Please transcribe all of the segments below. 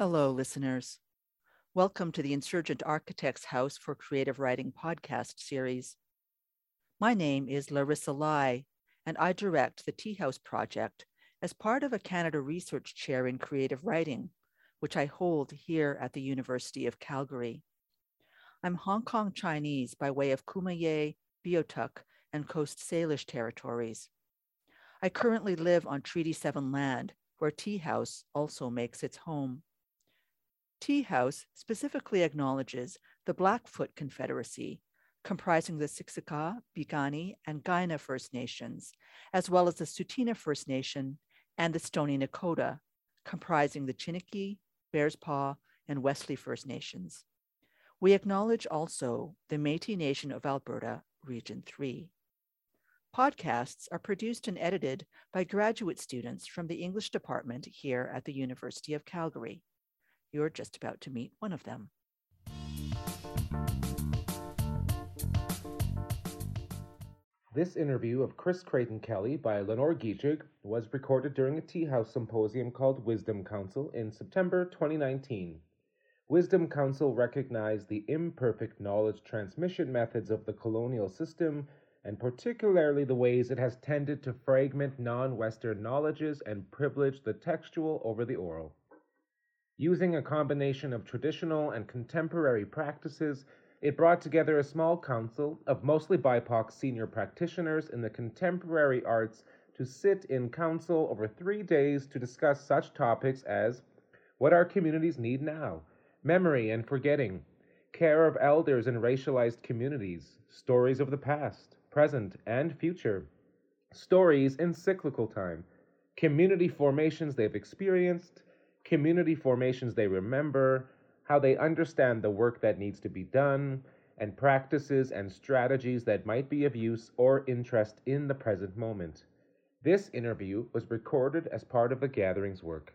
Hello, listeners. Welcome to the Insurgent Architects House for Creative Writing podcast series. My name is Larissa Lai, and I direct the Tea House Project as part of a Canada Research Chair in Creative Writing, which I hold here at the University of Calgary. I'm Hong Kong Chinese by way of Kumeyaay, Beothuk, and Coast Salish territories. I currently live on Treaty 7 land, where Tea House also makes its home. Tea House specifically acknowledges the Blackfoot Confederacy, comprising the Siksika, Piikani, and Kainai First Nations, as well as the Tsuut'ina First Nation and the Stoney Nakoda, comprising the Chiniki, Bearspaw, and Wesley First Nations. We acknowledge also the Métis Nation of Alberta, Region 3. Podcasts are produced and edited by graduate students from the English department here at the University of Calgary. You're just about to meet one of them. This interview of Chris Creighton Kelly by Lenore Keeshig was recorded during a Tea House symposium called Wisdom Council in September 2019. Wisdom Council recognized the imperfect knowledge transmission methods of the colonial system and particularly the ways it has tended to fragment non Western knowledges and privilege the textual over the oral. Using a combination of traditional and contemporary practices, it brought together a small council of mostly BIPOC senior practitioners in the contemporary arts to sit in council over three days to discuss such topics as what our communities need now, memory and forgetting, care of elders in racialized communities, stories of the past, present, and future, stories in cyclical time, community formations they've experienced, community formations they remember, how they understand the work that needs to be done, and practices and strategies that might be of use or interest in the present moment. This interview was recorded as part of the gathering's work.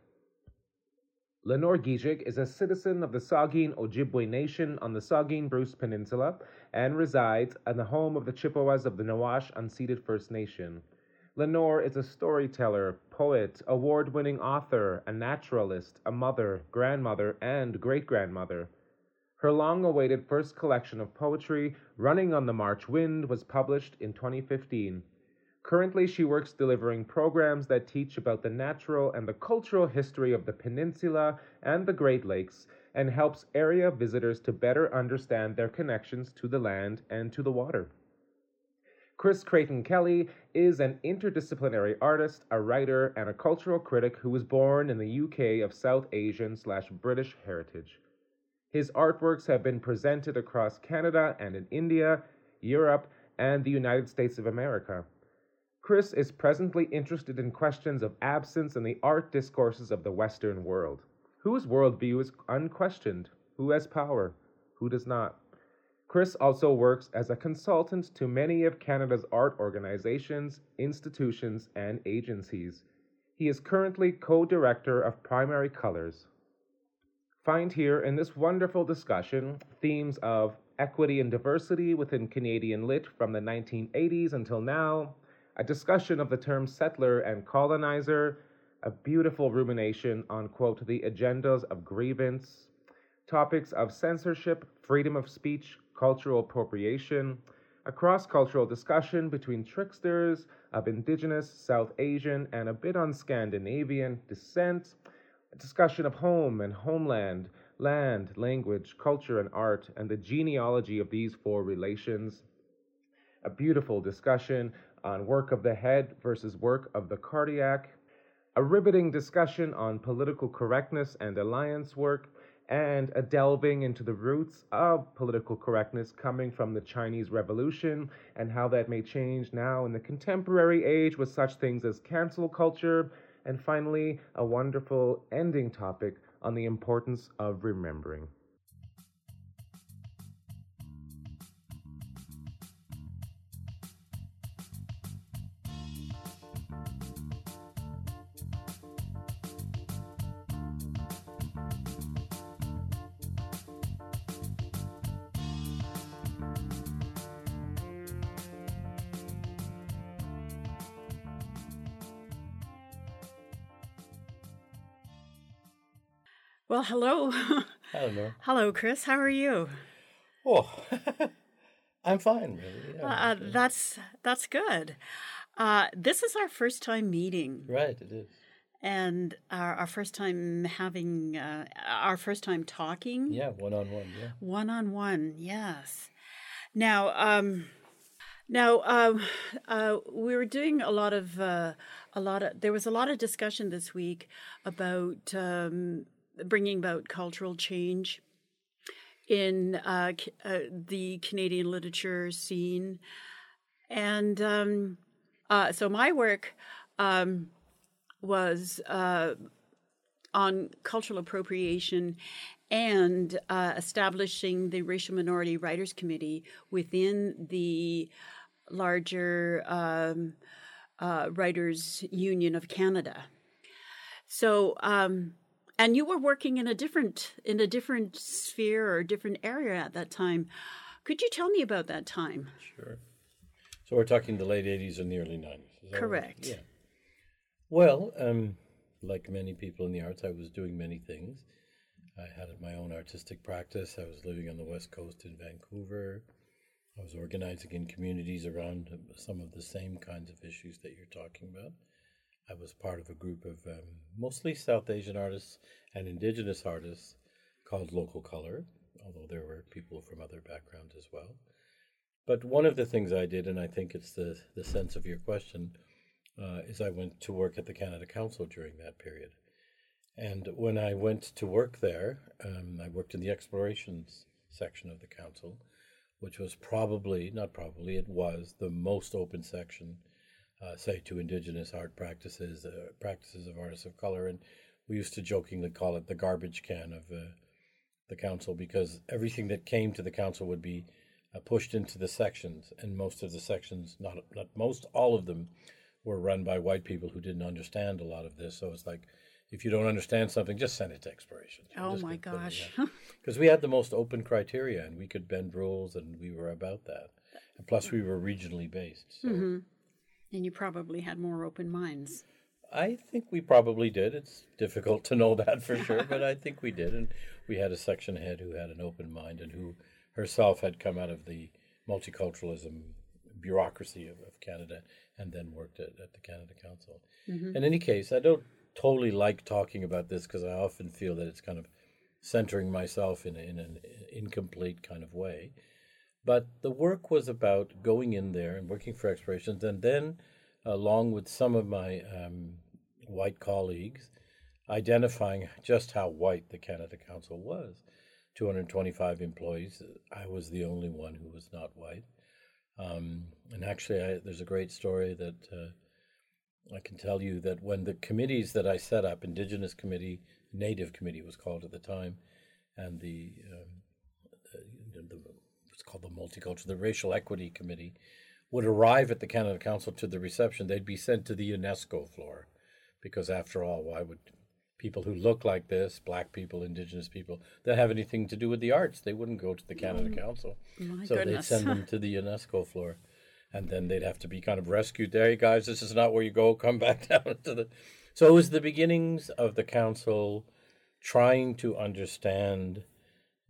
Lenore Keeshig is a citizen of the Saugeen Ojibwe Nation on the Saugeen Bruce Peninsula and resides in the home of the Chippewas of the Nawash Unceded First Nation. Lenore is a storyteller, poet, award winning author, a naturalist, a mother, grandmother, and great grandmother. Her long awaited first collection of poetry, Running on the March Wind, was published in 2015. Currently, she works delivering programs that teach about the natural and the cultural history of the peninsula and the Great Lakes and helps area visitors to better understand their connections to the land and to the water. Chris Creighton Kelly is an interdisciplinary artist, a writer, and a cultural critic who was born in the UK of South Asian slash British heritage. His artworks have been presented across Canada and in India, Europe, and the United States of America. Chris is presently interested in questions of absence in the art discourses of the Western world. Whose worldview is unquestioned? Who has power? Who does not? Chris also works as a consultant to many of Canada's art organizations, institutions, and agencies. He is currently co director of Primary Colors. Find here in this wonderful discussion themes of equity and diversity within Canadian lit from the 1980s until now, a discussion of the term settler and colonizer, a beautiful rumination on, quote, the agendas of grievance, topics of censorship, freedom of speech, cultural appropriation, a cross cultural discussion between tricksters of indigenous, South Asian, and a bit on Scandinavian descent, a discussion of home and homeland, land, language, culture, and art, and the genealogy of these four relations, a beautiful discussion on work of the head versus work of the cardiac, a riveting discussion on political correctness and alliance work, and a delving into the roots of political correctness coming from the Chinese Revolution and how that may change now in the contemporary age with such things as cancel culture, and finally, a wonderful ending topic on the importance of remembering. Hello. Hello. hello, Chris. How are you? Oh, I'm fine, really. Yeah. Uh, that's that's good. Uh, this is our first time meeting, right, it is. and our, our first time having uh, our first time talking. Yeah, one on one. Yeah. One on one, yes. Now, um, now um, uh, we were doing a lot of uh, a lot of. There was a lot of discussion this week about um, bringing about cultural change in uh, uh, the Canadian literature scene, and um, uh, so my work um, was uh, on cultural appropriation and uh, establishing the Racial Minority Writers Committee within the larger um, uh, Writers Union of Canada. So, um, and you were working in a different in a different sphere or different area at that time. Could you tell me about that time? Sure. So we're talking the late 80s and the early 90s. is that right? Correct. Yeah. Well, um, like many people in the arts, I was doing many things. I had my own artistic practice. I was living on the West Coast in Vancouver. I was organizing in communities around some of the same kinds of issues that you're talking about. I was part of a group of um, mostly South Asian artists and Indigenous artists called Local Color, although there were people from other backgrounds as well. But one of the things I did, and I think it's the, the sense of your question, uh, is I went to work at the Canada Council during that period. And when I went to work there, um, I worked in the explorations section of the council, which was probably, not probably, it was the most open section, uh, say, to Indigenous art practices, uh, practices of artists of color. And we used to jokingly call it the garbage can of uh, the council because everything that came to the council would be uh, pushed into the sections, and most of the sections, not not most, all of them, were run by white people who didn't understand a lot of this. So it's like, if you don't understand something, just send it to exploration. Oh my gosh. Because we had the most open criteria, and we could bend rules, and we were about that. And plus, we were regionally based. So and you probably had more open minds. I think we probably did. It's difficult to know that for sure, but I think we did. And we had a section head who had an open mind and who herself had come out of the multiculturalism bureaucracy of, of Canada and then worked at, at the Canada Council. Mm-hmm. In any case, I don't totally like talking about this because I often feel that it's kind of centering myself in, a, in an incomplete kind of way. But the work was about going in there and working for explorations, and then, along with some of my um, white colleagues, identifying just how white the Canada Council was. 225 employees. I was the only one who was not white. Um, and actually, I, there's a great story that uh, I can tell you that when the committees that I set up, Indigenous Committee, Native Committee was called at the time, and the, um, called the Multicultural, the Racial Equity Committee, would arrive at the Canada Council to the reception, they'd be sent to the UNESCO floor, because after all, why would people who look like this, black people, indigenous people, that have anything to do with the arts? They wouldn't go to the Canada mm. Council. My so goodness. they'd send them to the UNESCO floor. And then they'd have to be kind of rescued. There, you guys, this is not where you go. Come back down to the. So it was the beginnings of the council trying to understand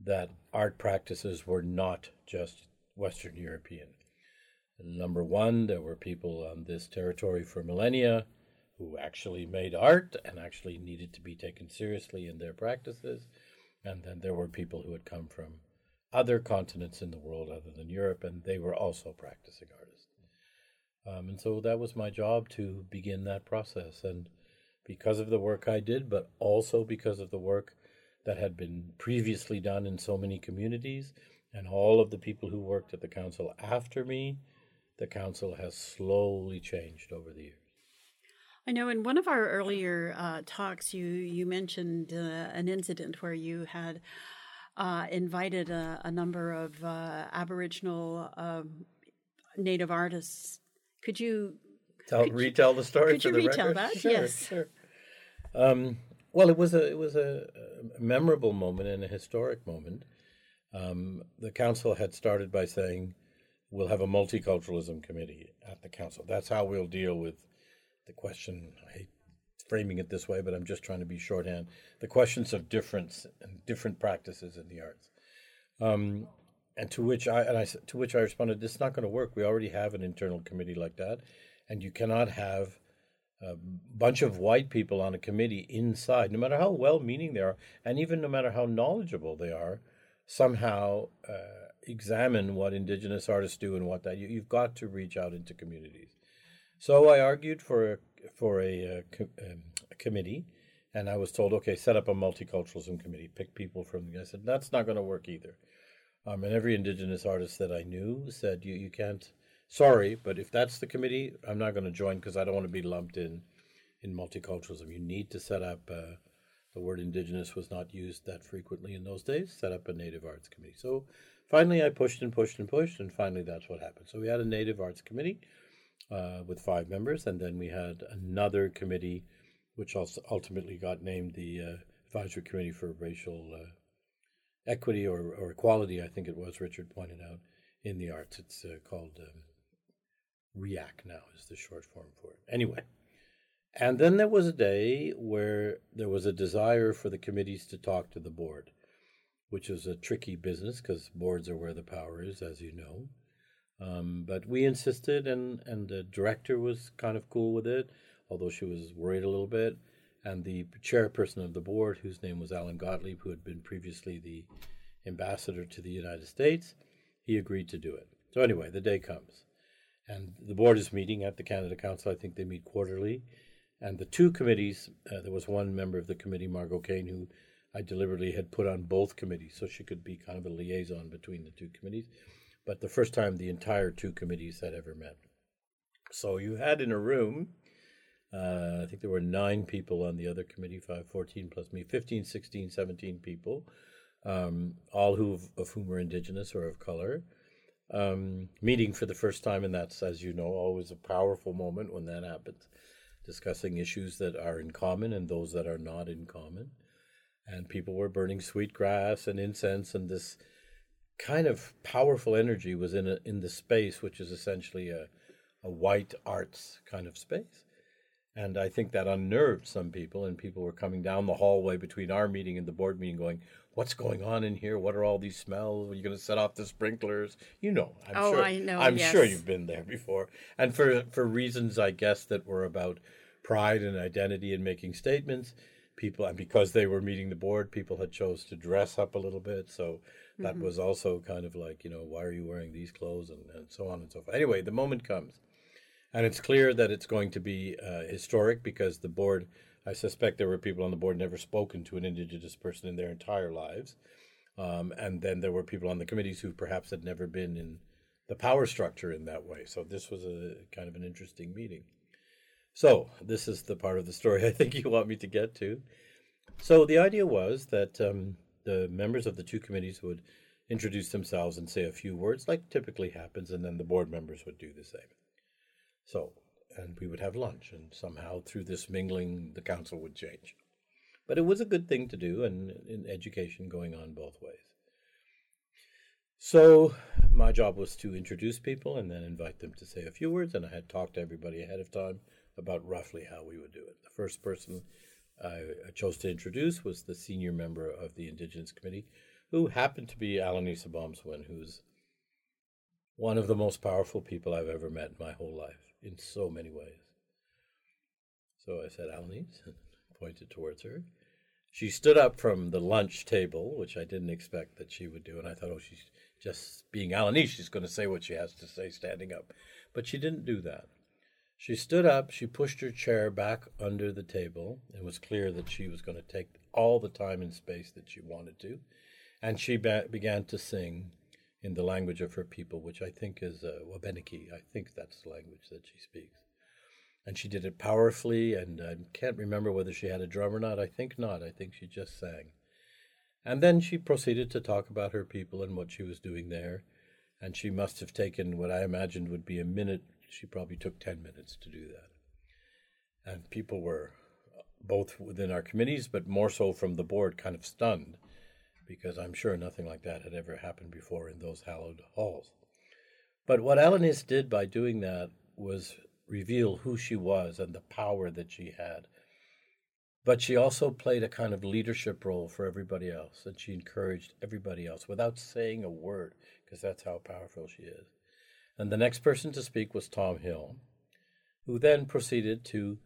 that art practices were not just Western European. Number one, there were people on this territory for millennia who actually made art and actually needed to be taken seriously in their practices. And then there were people who had come from other continents in the world other than Europe, and they were also practicing artists. Um, and so that was my job to begin that process. And because of the work I did, but also because of the work that had been previously done in so many communities, and all of the people who worked at the council after me, the council has slowly changed over the years. I know in one of our earlier uh, talks, you you mentioned uh, an incident where you had uh, invited a, a number of uh, Aboriginal um, Native artists. Could you? Tell, Could you- retell the story. could you retell record? that? Sure, Yes. Sure. Um, well, it was a it was a, a memorable moment and a historic moment. Um, the council had started by saying, "We'll have a multiculturalism committee at the council. That's how we'll deal with the question. I hate framing it this way, but I'm just trying to be shorthand. The questions of difference and different practices in the arts. Um, and to which I and I to which I responded, "This is not going to work. We already have an internal committee like that, and you cannot have a bunch of white people on a committee inside, no matter how well-meaning they are, and even no matter how knowledgeable they are, somehow uh, examine what Indigenous artists do and what that you, you've got to reach out into communities." So I argued for a, for a, uh, co- um, a committee, and I was told, "Okay, set up a multiculturalism committee. Pick people from." The, I said, "That's not going to work either." Um, and every indigenous artist that I knew said, "You you can't. Sorry, but if that's the committee, I'm not going to join because I don't want to be lumped in in multiculturalism. You need to set up. Uh, the word indigenous was not used that frequently in those days. Set up a native arts committee. So finally, I pushed and pushed and pushed, and finally that's what happened. So we had a native arts committee uh, with five members, and then we had another committee, which also ultimately got named the uh, advisory committee for racial. Uh, equity or, or equality, I think it was, Richard pointed out, in the arts. It's uh, called um, REAC now, is the short form for it. Anyway, and then there was a day where there was a desire for the committees to talk to the board, which is a tricky business because boards are where the power is, as you know. Um, but we insisted, and, and the director was kind of cool with it, although she was worried a little bit and the chairperson of the board, whose name was Allan Gotlieb, who had been previously the ambassador to the United States, he agreed to do it. So, anyway, the day comes. And the board is meeting at the Canada Council. I think they meet quarterly. And the two committees, uh, there was one member of the committee, Margo Kane, who I deliberately had put on both committees so she could be kind of a liaison between the two committees. But the first time the entire two committees had ever met. So you had in a room uh, I think there were nine people on the other committee, five, 14 plus me, 15, 16, 17 people, um, all who of whom were indigenous or of color, um, meeting for the first time. And that's, as you know, always a powerful moment when that happens, discussing issues that are in common and those that are not in common. And people were burning sweet grass and incense, and this kind of powerful energy was in a, in the space, which is essentially a, a white arts kind of space. And I think that unnerved some people, and people were coming down the hallway between our meeting and the board meeting going, What's going on in here? What are all these smells? Are you going to set off the sprinklers? You know, I'm oh, sure. I know. I'm yes. sure you've been there before. And for, for reasons, I guess, that were about pride and identity and making statements, people, and because they were meeting the board, people had chose to dress up a little bit. So that mm-hmm. was also kind of like, you know, why are you wearing these clothes and, and so on and so forth. Anyway, the moment comes and it's clear that it's going to be uh, historic because the board, I suspect there were people on the board never spoken to an Indigenous person in their entire lives. Um, and then there were people on the committees who perhaps had never been in the power structure in that way. So this was a kind of an interesting meeting. So this is the part of the story I think you want me to get to. So the idea was that um, the members of the two committees would introduce themselves and say a few words, like typically happens, and then the board members would do the same. So, and we would have lunch, and somehow through this mingling, the council would change. But it was a good thing to do, and in education going on both ways. So, my job was to introduce people and then invite them to say a few words, and I had talked to everybody ahead of time about roughly how we would do it. The first person I chose to introduce was the senior member of the Indigenous Committee, who happened to be Alanis Obomsawin, who's one of the most powerful people I've ever met in my whole life in so many ways. So I said, Alanis, and pointed towards her. She stood up from the lunch table, which I didn't expect that she would do, and I thought, oh, she's just being Alanis, she's going to say what she has to say standing up. But she didn't do that. She stood up, she pushed her chair back under the table. It was clear that she was going to take all the time and space that she wanted to. And she ba- began to sing in the language of her people, which I think is uh, Wabanaki. I think that's the language that she speaks. And she did it powerfully, and I can't remember whether she had a drum or not. I think not. I think she just sang. And then she proceeded to talk about her people and what she was doing there. And she must have taken what I imagined would be a minute. She probably took 10 minutes to do that. And people were uh, both within our committees, but more so from the board, kind of stunned because I'm sure nothing like that had ever happened before in those hallowed halls. But what Alanis did by doing that was reveal who she was and the power that she had. but she also played a kind of leadership role for everybody else, and she encouraged everybody else without saying a word, because that's how powerful she is. And the next person to speak was Tom Hill, who then proceeded to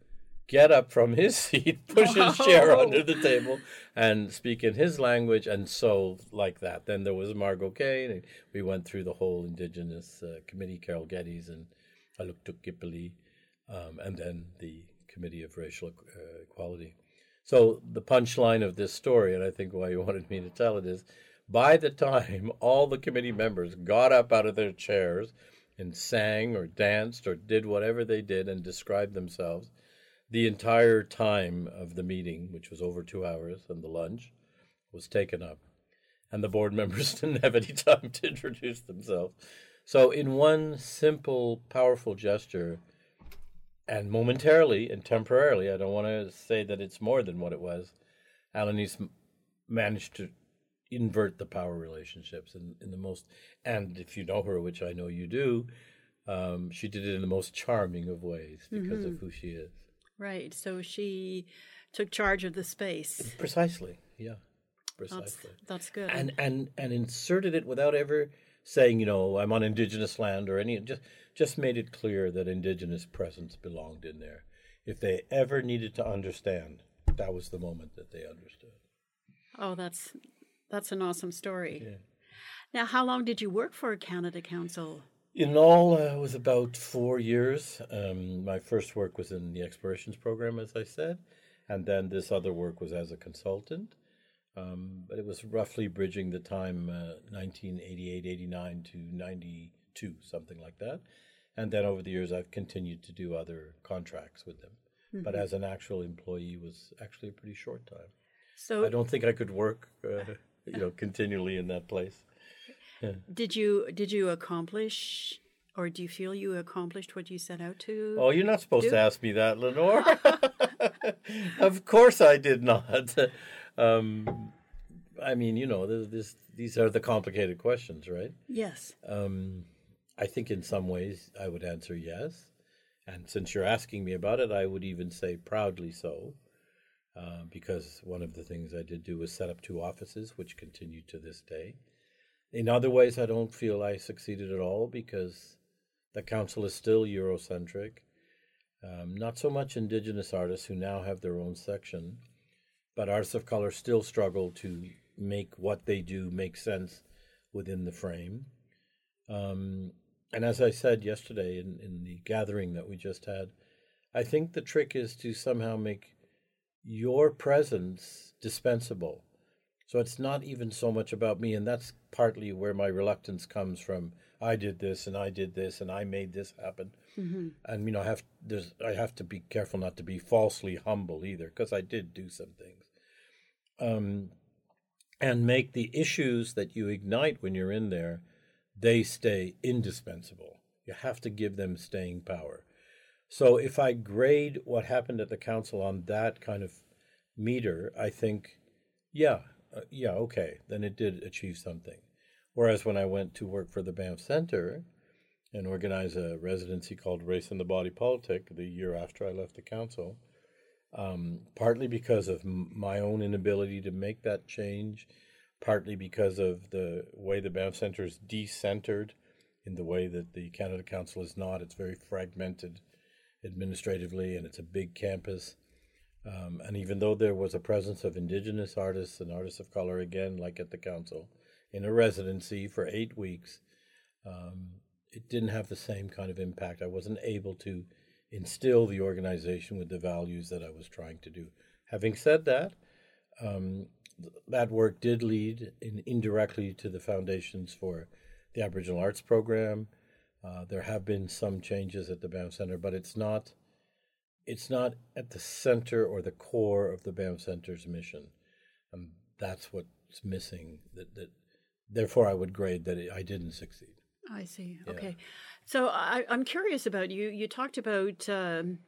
get up from his seat, push his chair Oh. under the table, and speak in his language, and so like that. Then there was Margo Kane, and we went through the whole Indigenous uh, committee, Carol Geddes and Alootook Ipellie, um, and then the Committee of Racial uh, Equality. So the punchline of this story, and I think why you wanted me to tell it is, by the time all the committee members got up out of their chairs and sang or danced or did whatever they did and described themselves, the entire time of the meeting, which was over two hours, and the lunch, was taken up. And the board members didn't have any time to introduce themselves. So, in one simple, powerful gesture, and momentarily and temporarily, I don't want to say that it's more than what it was, Alanis m- managed to invert the power relationships in, in the most, and if you know her, which I know you do, um, she did it in the most charming of ways because of who she is. Right. So she took charge of the space. Precisely, yeah, That's precisely. that's good. and and and inserted it without ever saying, you know, I'm on indigenous land or any just just made it clear that indigenous presence belonged in there. If they ever needed to understand, that was the moment that they understood. oh, that's that's an awesome story. Yeah. Now, how long did you work for Canada Council? In all, uh, it was about four years. Um, my first work was in the explorations program, as I said, and then this other work was as a consultant. Um, but it was roughly bridging the time uh, 1988, 89 to 92, something like that. And then over the years, I've continued to do other contracts with them. But as an actual employee was actually a pretty short time. So, I don't think I could work, uh, you know, continually in that place. Did you did you accomplish, or do you feel you accomplished what you set out to? Oh, you're not supposed do- to ask me that, Lenore. of course, I did not. Um, I mean, you know, this, this, these are the complicated questions, right? yes. Um, I think in some ways I would answer yes. And since you're asking me about it, I would even say proudly so. Uh, because one of the things I did do was set up two offices, which continue to this day. In other ways, I don't feel I succeeded at all because the council is still Eurocentric. Um, not so much Indigenous artists who now have their own section, but artists of color still struggle to make what they do make sense within the frame. Um, and as I said yesterday in, in the gathering that we just had, I think the trick is to somehow make your presence dispensable. So it's not even so much about me, and that's partly where my reluctance comes from. I did this, and I did this, and I made this happen. And you know, I have there's I have to be careful not to be falsely humble either, because I did do some things. Um, and make the issues that you ignite when you're in there, they stay indispensable. You have to give them staying power. So if I grade what happened at the council on that kind of meter, I think, yeah, uh, yeah, okay, then it did achieve something. Whereas when I went to work for the Banff Center and organize a residency called Race in the Body Politic the year after I left the council, um, partly because of m- my own inability to make that change, partly because of the way the Banff Center is decentered in the way that the Canada Council is not. It's very fragmented administratively, and it's a big campus. Um, and even though there was a presence of Indigenous artists and artists of color, again, like at the council, in a residency for eight weeks, um, it didn't have the same kind of impact. I wasn't able to instill the organization with the values that I was trying to do. Having said that, um, that work did lead in, indirectly to the foundations for the Aboriginal Arts Program. Uh, there have been some changes at the Banff Center, but it's not it's not at the center or the core of the Banff Center's mission. And that's what's missing. That, that therefore I would grade that it, I didn't succeed. I see. Okay. So I, I'm curious about you. You talked about um,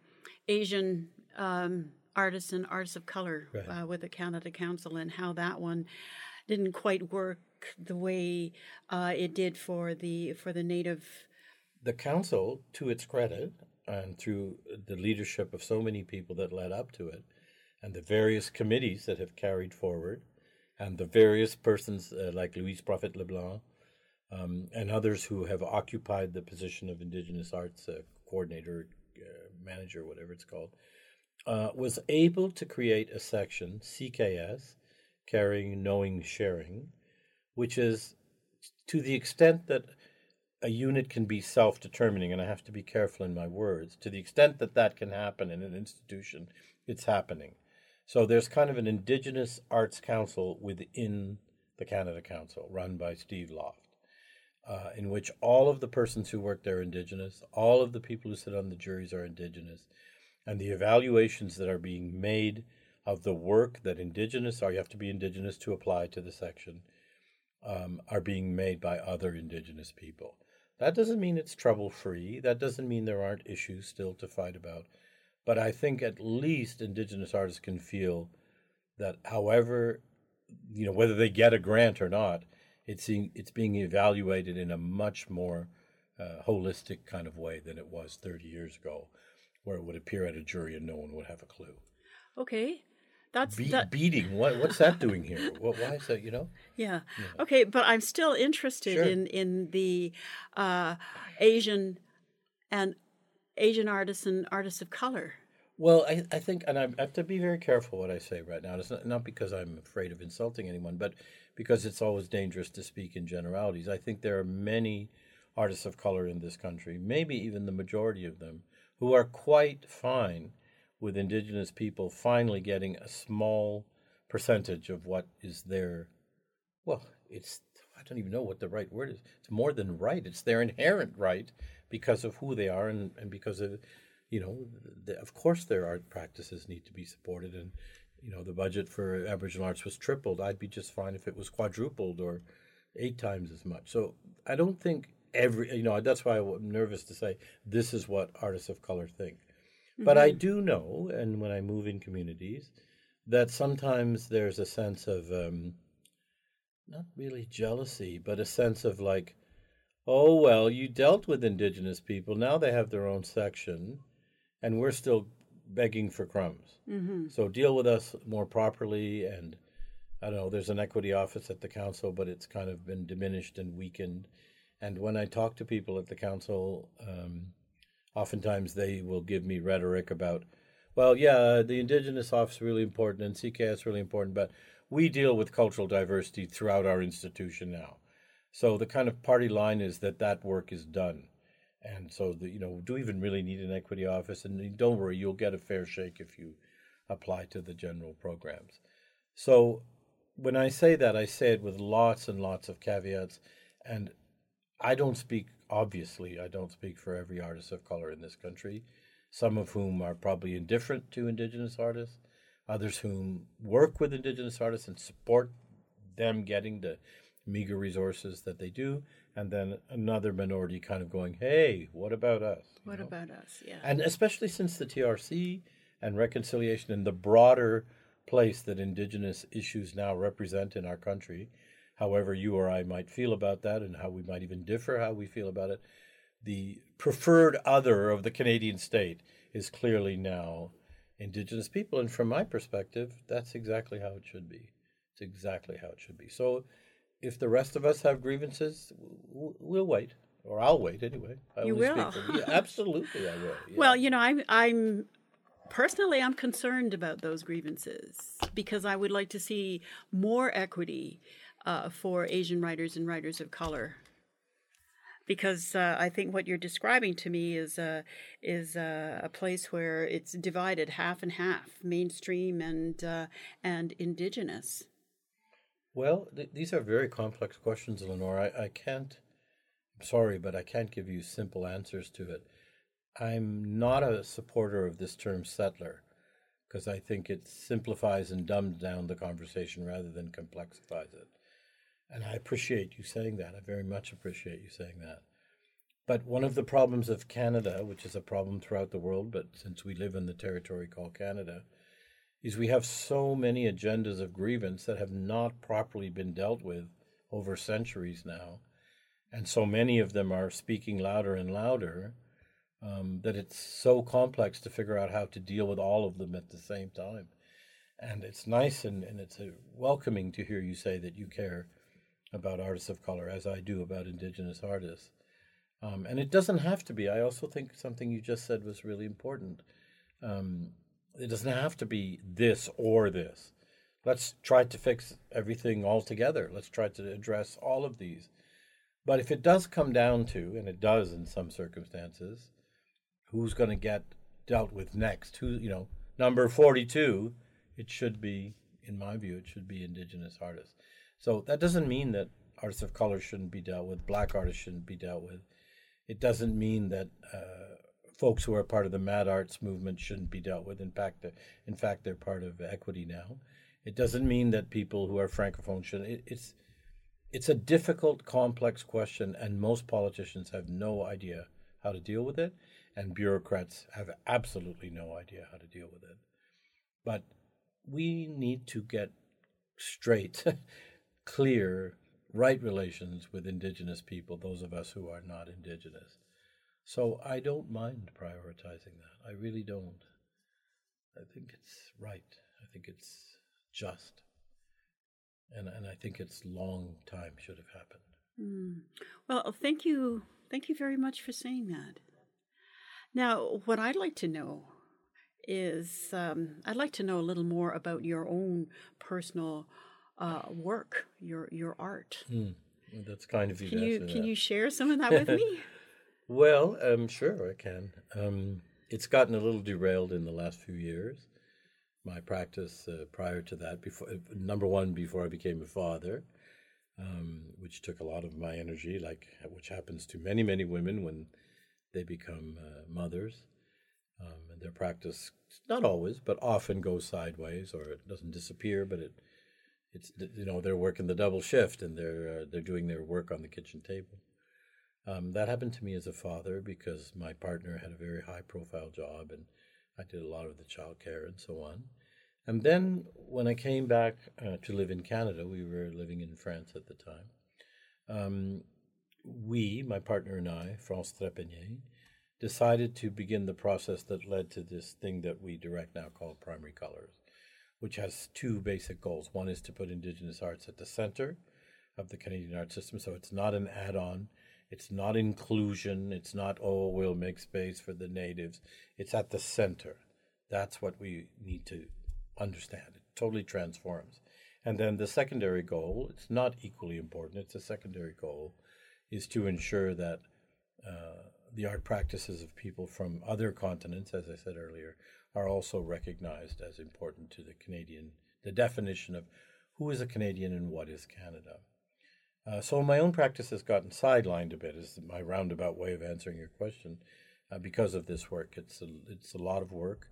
Asian um, artists and artists of color Right. uh, with the Canada Council and how that one didn't quite work the way uh, it did for the for the native. the council, to its credit, and through the leadership of so many people that led up to it, and the various committees that have carried forward, and the various persons uh, like Louise Profeit-LeBlanc um, and others who have occupied the position of Indigenous Arts uh, coordinator, uh, manager, whatever it's called, uh, was able to create a section, CKS, caring, knowing, sharing, which is to the extent that a unit can be self determining, and I have to be careful in my words, to the extent that that can happen in an institution, it's happening. So there's kind of an Indigenous Arts Council within the Canada Council, run by Steve Loft, uh, in which all of the persons who work there are Indigenous, all of the people who sit on the juries are Indigenous, and the evaluations that are being made of the work that Indigenous, are, you have to be Indigenous to apply to the section, um, are being made by other Indigenous people. That doesn't mean it's trouble free. That doesn't mean there aren't issues still to fight about. But I think at least Indigenous artists can feel that, however, you know, whether they get a grant or not, it's being, it's being evaluated in a much more uh, holistic kind of way than it was 30 years ago, where it would appear at a jury and no one would have a clue. Okay. That's Be- that, beating. What, what's that doing here? What, why is that? You know? yeah. Okay, but I'm still interested Sure. in in the uh, Asian and Asian artists and artists of color. Well, I, I think, and I have to be very careful what I say right now. It's not, not because I'm afraid of insulting anyone, but because it's always dangerous to speak in generalities. I think there are many artists of color in this country, maybe even the majority of them, who are quite fine with Indigenous people finally getting a small percentage of what is their, well, it's, I don't even know what the right word is. It's more than right, it's their inherent right because of who they are and, and because of you know, the, of course their art practices need to be supported. And, you know, the budget for Aboriginal arts was tripled. I'd be just fine if it was quadrupled or eight times as much. So I don't think every, you know, that's why I'm nervous to say this is what artists of color think. But I do know, and when I move in communities, that sometimes there's a sense of um, not really jealousy, but a sense of like, oh, well, you dealt with Indigenous people. Now they have their own section and we're still begging for crumbs. Mm-hmm. So deal with us more properly. And I don't know, there's an equity office at the council, but it's kind of been diminished and weakened. And when I talk to people at the council, um, oftentimes they will give me rhetoric about, well, yeah, the Indigenous office is really important and CKS is really important, but we deal with cultural diversity throughout our institution now. So the kind of party line is that that work is done. And so, the, you know, do we even really need an equity office? And don't worry, you'll get a fair shake if you apply to the general programs. So, when I say that, I say it with lots and lots of caveats. And I don't speak, obviously, I don't speak for every artist of color in this country, some of whom are probably indifferent to Indigenous artists, others whom work with Indigenous artists and support them getting the meager resources that they do, and then another minority kind of going, "Hey, what about us?" you What know? about us? Yeah. and especially since the TRC and reconciliation and the broader place that Indigenous issues now represent in our country, however you or I might feel about that, and how we might even differ how we feel about it, the preferred other of the Canadian state is clearly now Indigenous people, and from my perspective, that's exactly how it should be. It's exactly how it should be. So if the rest of us have grievances, we'll wait, or I'll wait anyway. I You will. Speak yeah, absolutely, I will. yeah. Well, you know, I'm I'm personally I'm concerned about those grievances because I would like to see more equity uh, for Asian writers and writers of color. Because uh, I think what you're describing to me is uh, is uh, a place where it's divided half and half, mainstream and uh, and indigenous. Well, th- these are very complex questions, Lenore. I, I can't, I'm sorry, but I can't give you simple answers to it. I'm not a supporter of this term settler because I think it simplifies and dumbs down the conversation rather than complexifies it. And I appreciate you saying that. I very much appreciate you saying that. But one of the problems of Canada, which is a problem throughout the world, but since we live in the territory called Canada, is we have so many agendas of grievance that have not properly been dealt with over centuries now. And so many of them are speaking louder and louder um, that it's so complex to figure out how to deal with all of them at the same time. And it's nice and, and it's a welcoming to hear you say that you care about artists of color, as I do about Indigenous artists. Um, and it doesn't have to be. I also think something you just said was really important. Um, it doesn't have to be this or this. Let's try to fix everything all together. Let's try to address all of these. But if it does come down to, and it does in some circumstances, who's going to get dealt with next? Who, you know, number 42, it should be, in my view, it should be Indigenous artists. So that doesn't mean that artists of color shouldn't be dealt with, black artists shouldn't be dealt with. It doesn't mean that uh, folks who are part of the mad arts movement shouldn't be dealt with. In fact, in fact, they're part of equity now. It doesn't mean that people who are francophone should. It, it's it's a difficult, complex question, and most politicians have no idea how to deal with it, and bureaucrats have absolutely no idea how to deal with it. But we need to get straight, clear, right relations with Indigenous people, those of us who are not Indigenous. So I don't mind prioritizing that. I really don't. I think it's right. I think it's just and and I think it's long time should have happened. Mm. Well, thank you, thank you very much for saying that. Now, what I'd like to know is um, I'd like to know a little more about your own personal uh, work, your your art. Mm. Well, that's kind of you. Can you can that. you share some of that with me? well, um, sure, I can. Um, it's gotten a little derailed in the last few years my practice uh, prior to that. Before uh, number one, before I became a father, um, which took a lot of my energy, like which happens to many many women when they become uh, mothers, um, and their practice not always, but often goes sideways, or it doesn't disappear, but it it's you know they're working the double shift and they're uh, they're doing their work on the kitchen table. Um, that happened to me as a father because my partner had a very high profile job and I did a lot of the child care and so on. And then when I came back uh, to live in Canada, we were living in France at the time. Um, we, my partner and I, France Trepanier, decided to begin the process that led to this thing that we direct now called Primary Colors, which has two basic goals. One is to put Indigenous arts at the center of the Canadian art system, so it's not an add on it's not inclusion. It's not, oh, we'll make space for the natives. It's at the center. That's what we need to understand. It totally transforms. And then the secondary goal, it's not equally important, it's a secondary goal, is to ensure that uh, the art practices of people from other continents, as I said earlier, are also recognized as important to the Canadian, the definition of who is a Canadian and what is Canada. Uh, so my own practice has gotten sidelined a bit, is my roundabout way of answering your question, uh, because of this work. It's a, it's a lot of work,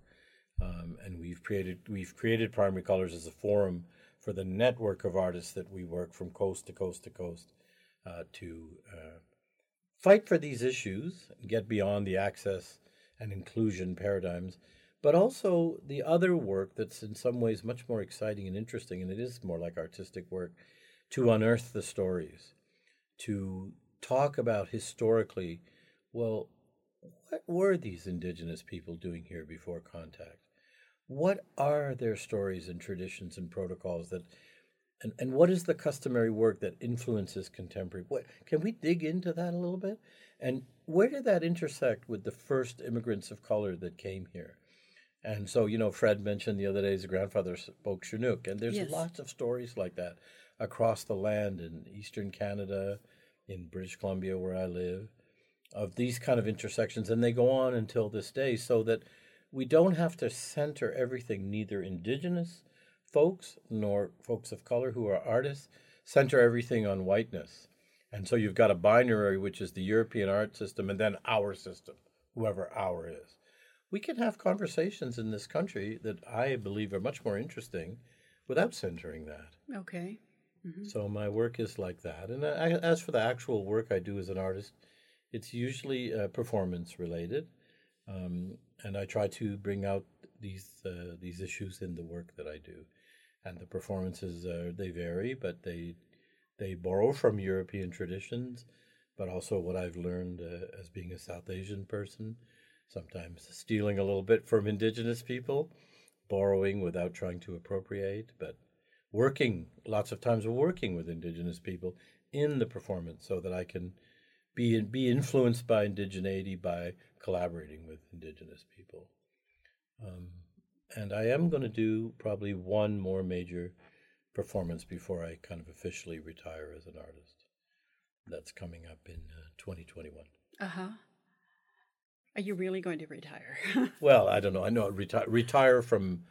um, and we've created we've created Primary Colors as a forum for the network of artists that we work from coast to coast to coast uh, to uh, fight for these issues, get beyond the access and inclusion paradigms, but also the other work that's in some ways much more exciting and interesting, and it is more like artistic work to unearth the stories, to talk about historically, well, what were these indigenous people doing here before contact? What are their stories and traditions and protocols that and, and what is the customary work that influences contemporary what can we dig into that a little bit and where did that intersect with the first immigrants of color that came here and so you know fred mentioned the other day his grandfather spoke chinook and there's yes. lots of stories like that across the land in eastern Canada, in British Columbia, where I live, of these kind of intersections. And they go on until this day, so that we don't have to center everything, neither Indigenous folks nor folks of color who are artists, center everything on whiteness. And so you've got a binary, which is the European art system, and then our system, whoever our is. We can have conversations in this country that I believe are much more interesting without centering that. Okay. Mm-hmm. So my work is like that. And I, as for the actual work I do as an artist, it's usually uh, performance related, um, and I try to bring out these uh, these issues in the work that I do. And the performances uh, they vary, but they they borrow from European traditions, but also what I've learned uh, as being a South Asian person, sometimes stealing a little bit from indigenous people borrowing without trying to appropriate, but working lots of times working with indigenous people in the performance so that I can be be influenced by indigeneity by collaborating with indigenous people. Um, and I am going to do probably one more major performance before I kind of officially retire as an artist. That's coming up in uh, 2021. Uh huh. Are you really going to retire? well, I don't know. I know retire retire from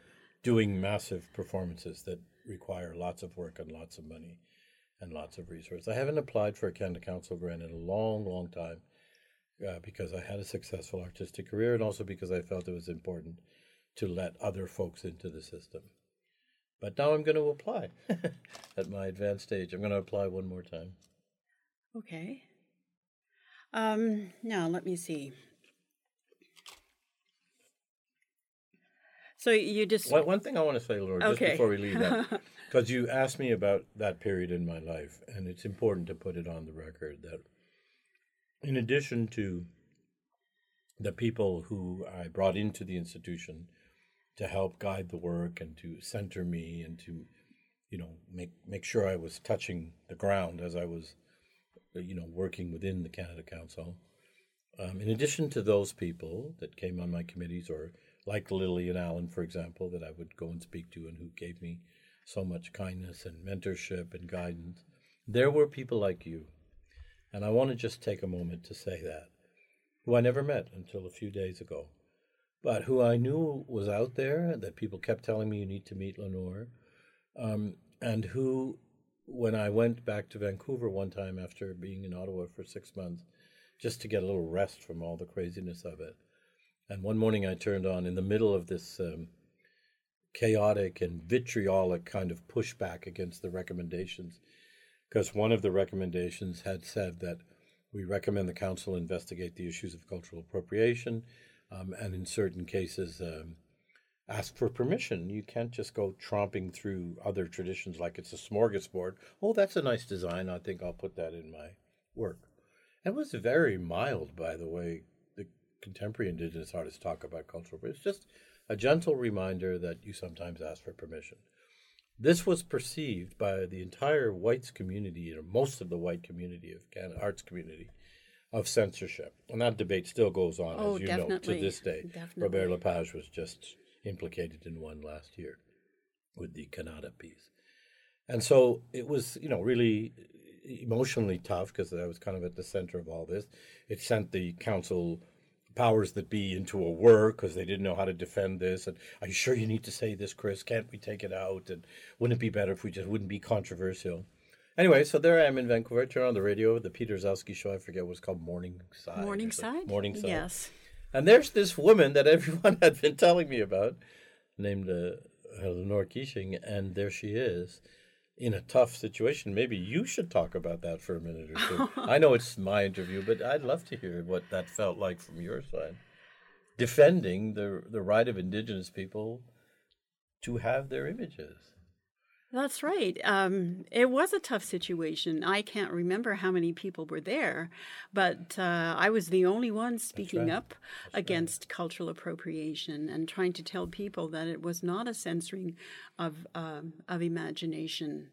doing massive performances that require lots of work and lots of money and lots of resources. I haven't applied for a Canada Council grant in a long, long time uh, because I had a successful artistic career and also because I felt it was important to let other folks into the system. But now I'm going to apply at my advanced stage. I'm going to apply one more time. Okay. Um, now, let me see. So you just one, one thing I want to say, Laura, just before we leave that, because you asked me about that period in my life, and it's important to put it on the record that, in addition to the people who I brought into the institution to help guide the work and to center me and to, you know, make make sure I was touching the ground as I was, you know, working within the Canada Council. Um, in addition to those people that came on my committees or like Lillian Allen, for example, that I would go and speak to and who gave me so much kindness and mentorship and guidance. There were people like you. And I want to just take a moment to say that, who I never met until a few days ago, but who I knew was out there, that people kept telling me you need to meet Lenore, um, and who, when I went back to Vancouver one time after being in Ottawa for six months, just to get a little rest from all the craziness of it, and one morning I turned on in the middle of this um, chaotic and vitriolic kind of pushback against the recommendations, because one of the recommendations had said that we recommend the council investigate the issues of cultural appropriation, um, and in certain cases, um, ask for permission. You can't just go tromping through other traditions like it's a smorgasbord. Oh, that's a nice design. I think I'll put that in my work. It was very mild, by the way, contemporary Indigenous artists talk about cultural, but it's just a gentle reminder that you sometimes ask for permission. This was perceived by the entire whites community, or most of the white community of Kanata, arts community, of censorship. And that debate still goes on, oh, as you know, to this day. Definitely. Robert Lepage was just implicated in one last year with the Canada piece. And so it was, you know, really emotionally tough because I was kind of at the center of all this. It sent the council powers that be into a whir because they didn't know how to defend this. And are you sure you need to say this, Chris? Can't we take it out? And wouldn't it be better if we just wouldn't be controversial? Anyway, so there I am in Vancouver. I turn on the radio, the Peter Gzowski show. I forget what it's called, Morningside. Morningside. Morningside. Yes. And there's this woman that everyone had been telling me about, named uh, Lenore Keeshig, and there she is in a tough situation. Maybe you should talk about that for a minute or two. I know it's my interview, but I'd love to hear what that felt like from your side. Defending the the right of indigenous people to have their images. That's right. Um, it was a tough situation. I can't remember how many people were there, but uh, I was the only one speaking right. up That's against right. cultural appropriation and trying to tell people that it was not a censoring of um, of imagination.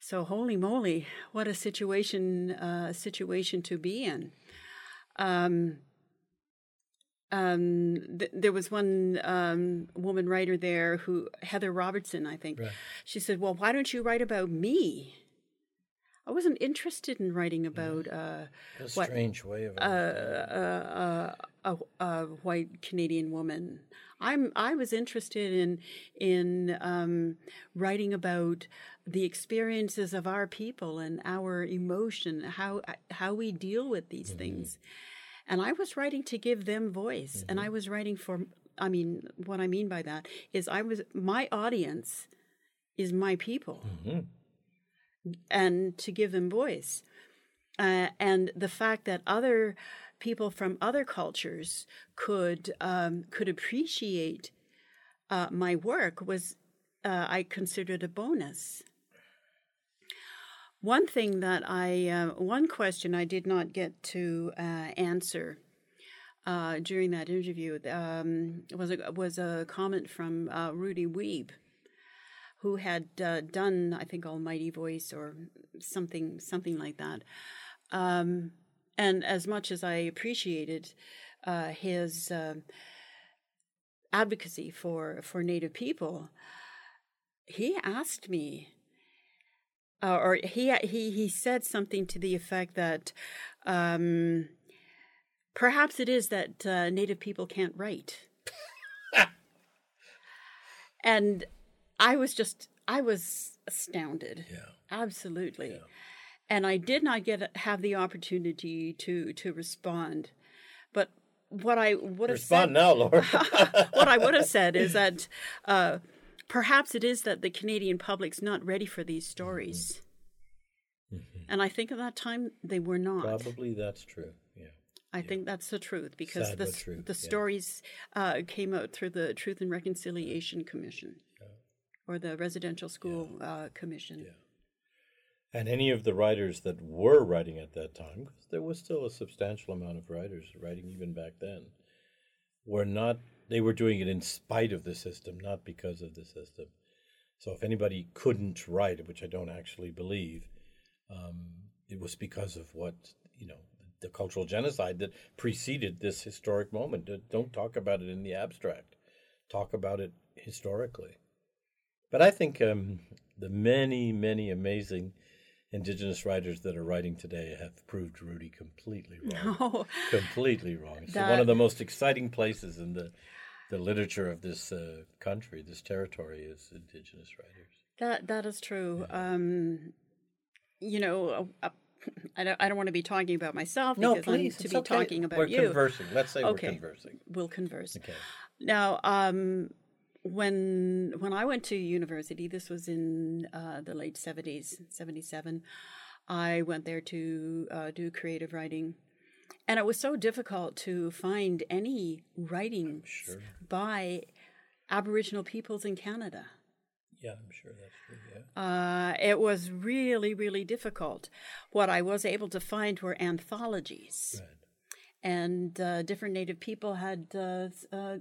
So holy moly, what a situation uh, situation to be in. Um, um, th- there was one um, woman writer there who Heather Robertson, I think. Right. She said, "Well, why don't you write about me?" I wasn't interested in writing about uh, A what strange way of uh, uh, uh, a, a white Canadian woman. I'm I was interested in in um, writing about the experiences of our people and our emotion, how how we deal with these things. And I was writing to give them voice, and I was writing for. I mean, what I mean by that is, I was my audience is my people, Mhm. and to give them voice. Uh, and the fact that other people from other cultures could um, could appreciate uh, my work was uh, I considered a bonus. One thing that I, uh, one question I did not get to uh, answer uh, during that interview um, was a was a comment from uh, Rudy Wiebe, who had uh, done I think Almighty Voice or something something like that. Um, and as much as I appreciated uh, his advocacy for for Native people, he asked me, uh, or he he he said something to the effect that um, perhaps it is that uh, Native people can't write, and I was just I was astounded. Yeah. Absolutely. Yeah. And I did not get have the opportunity to to respond. But what I would have Respond said, now, Laura. what I would have said is that uh, perhaps it is that the Canadian public's not ready for these stories. And I think at that time they were not. Probably that's true. Yeah. I think that's the truth because Sad the true, the yeah. stories uh, came out through the Truth and Reconciliation Commission or the Residential School uh, Commission. And any of the writers that were writing at that time, because there was still a substantial amount of writers writing even back then, were not, they were doing it in spite of the system, not because of the system. So if anybody couldn't write, which I don't actually believe, um, it was because of what, you know, the cultural genocide that preceded this historic moment. Don't talk about it in the abstract, talk about it historically. But I think um, the many, many amazing indigenous writers that are writing today have proved Rudy completely wrong. Oh, completely wrong. It's That- one of the most exciting places in the the literature of this uh, country, this territory, is indigenous writers. that that is true. Um, you know, uh, I don't I don't want to be talking about myself because I'm to it's be okay. talking about we're you. conversing. Let's say Okay. we're conversing. We'll converse. Okay. Now, um, when when I went to university, this was in uh, the late seventies, seventy seven. I went there to uh, do creative writing, and it was so difficult to find any writing Sure. by Aboriginal peoples in Canada. Yeah, I'm sure that's true. Yeah. Uh, it was really, really difficult. What I was able to find were anthologies Right. and uh, different Native people had uh, uh,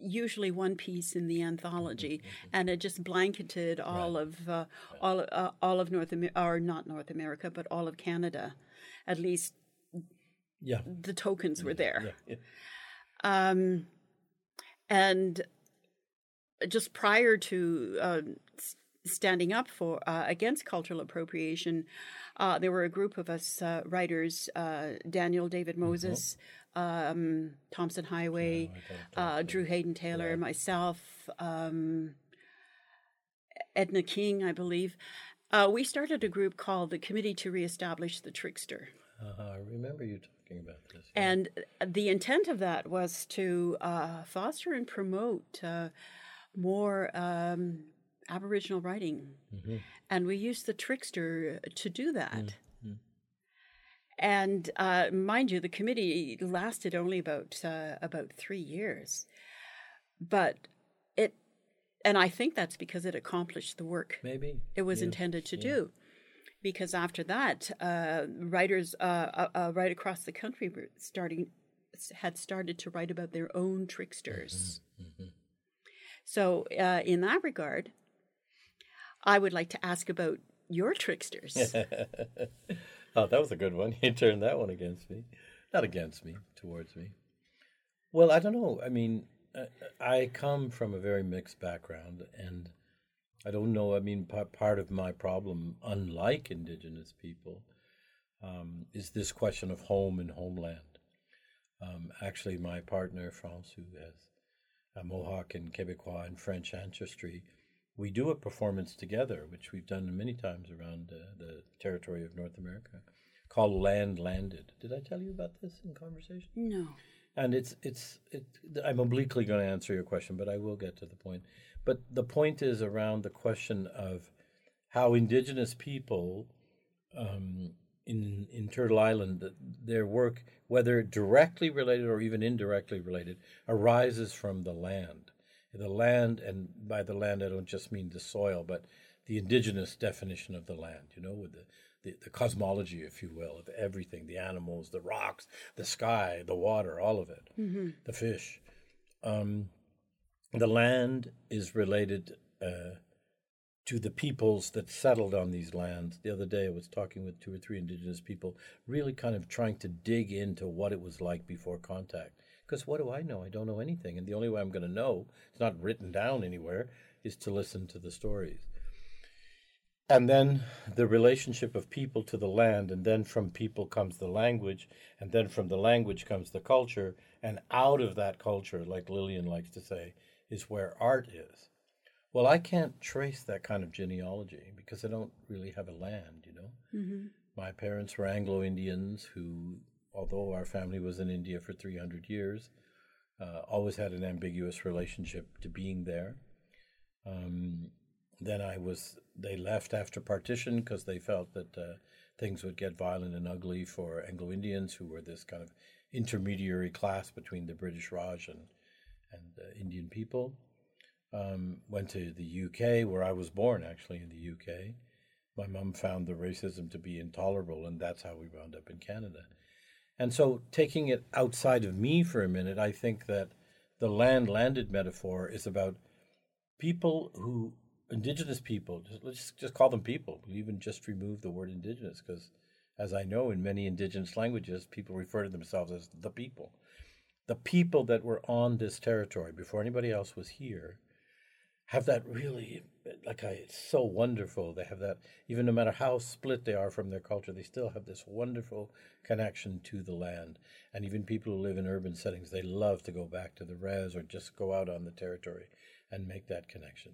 usually one piece in the anthology, and it just blanketed all of uh, all uh, all of North America, or not North America, but all of Canada. At least Yeah. the tokens were there. Yeah. yeah. Um, and just prior to uh, standing up for uh, against cultural appropriation, uh, there were a group of us uh, writers: uh, Daniel David Moses, um, Tomson Highway, uh, Drew Hayden Taylor, myself, um, Edna King, I believe. Uh, we started a group called the Committee to Reestablish the Trickster. Uh-huh. I remember you talking about this. yeah. And the intent of that was to uh, foster and promote uh, more um, Aboriginal writing. And we used the trickster to do that. And uh, mind you, the committee lasted only about uh, about three years, but it, and I think that's because it accomplished the work Maybe. it was Yes, intended to yeah. do. Because after that, uh, writers uh, uh, uh, right across the country were starting had started to write about their own tricksters. Mm-hmm, So, uh, in that regard, I would like to ask about your tricksters. oh, that was a good one. You turned that one against me. Not against me, towards me. Well, I don't know. I mean, I come from a very mixed background, and I don't know. I mean, pa- part of my problem, unlike Indigenous people, um, is this question of home and homeland. Um, actually, my partner, France, who has a Mohawk and Quebecois and French ancestry, we do a performance together, which we've done many times around uh, the territory of North America, called Land Landed. Did I tell you about this in conversation? no. And it's it's it, I'm obliquely going to answer your question, but I will get to the point. But the point is around the question of how Indigenous people um, in in Turtle Island, their work, whether directly related or even indirectly related, arises from the land. The land, and by the land, I don't just mean the soil, but the indigenous definition of the land. You know, with the the, the cosmology, if you will, of everything the animals, the rocks, the sky, the water, all of it, Mm-hmm. the fish. Um, the land is related uh, to the peoples that settled on these lands. The other day, I was talking with two or three indigenous people, really kind of trying to dig into what it was like before contact. Because what do I know? I don't know anything. And the only way I'm going to know, it's not written down anywhere, is to listen to the stories. And then the relationship of people to the land, and then from people comes the language, and then from the language comes the culture, and out of that culture, like Lillian likes to say, is where art is. Well, I can't trace that kind of genealogy because I don't really have a land, you know. Mm-hmm. My parents were Anglo Indians who, although our family was in India for 300 years, uh, always had an ambiguous relationship to being there. Um, then I was, they left after partition because they felt that uh, things would get violent and ugly for Anglo Indians who were this kind of intermediary class between the British Raj and, and Indian people. Um, went to the UK, where I was born, actually, in the UK. My mom found the racism to be intolerable, and that's how we wound up in Canada. And so, taking it outside of me for a minute, I think that the land landed metaphor is about people who, indigenous people, just, let's just call them people. We even just remove the word indigenous because, as I know, in many indigenous languages, people refer to themselves as the people. The people that were on this territory before anybody else was here have that really like I, it's so wonderful. They have that even no matter how split they are from their culture they still have this wonderful connection to the land. And even people who live in urban settings they love to go back to the res or just go out on the territory and make that connection.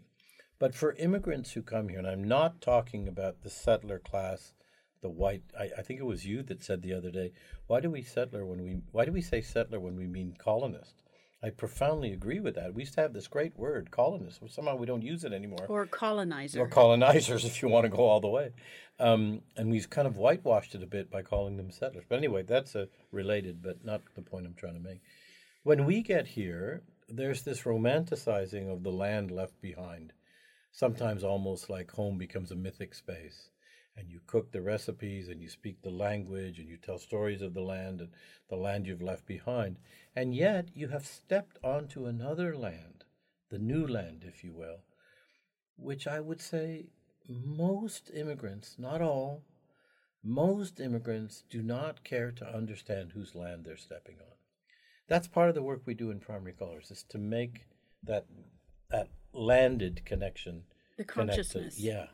But for immigrants who come here and i'm not talking about the settler class the white I, I think it was you that said the other day why do we settler when we why do we say settler when we mean colonist I profoundly agree with that. We used to have this great word, colonist. Somehow we don't use it anymore. Or colonizer. Or colonizers, if you want to go all the way. Um, and we've kind of whitewashed it a bit by calling them settlers. But anyway, that's a related, but not the point I'm trying to make. When we get here, there's this romanticizing of the land left behind. Sometimes almost like home becomes a mythic space and you cook the recipes and you speak the language and you tell stories of the land and the land you've left behind. And yet you have stepped onto another land, the new land, if you will, which I would say most immigrants, not all, most immigrants do not care to understand whose land they're stepping on. That's part of the work we do in primary colors is to make that that landed connection the consciousness. yeah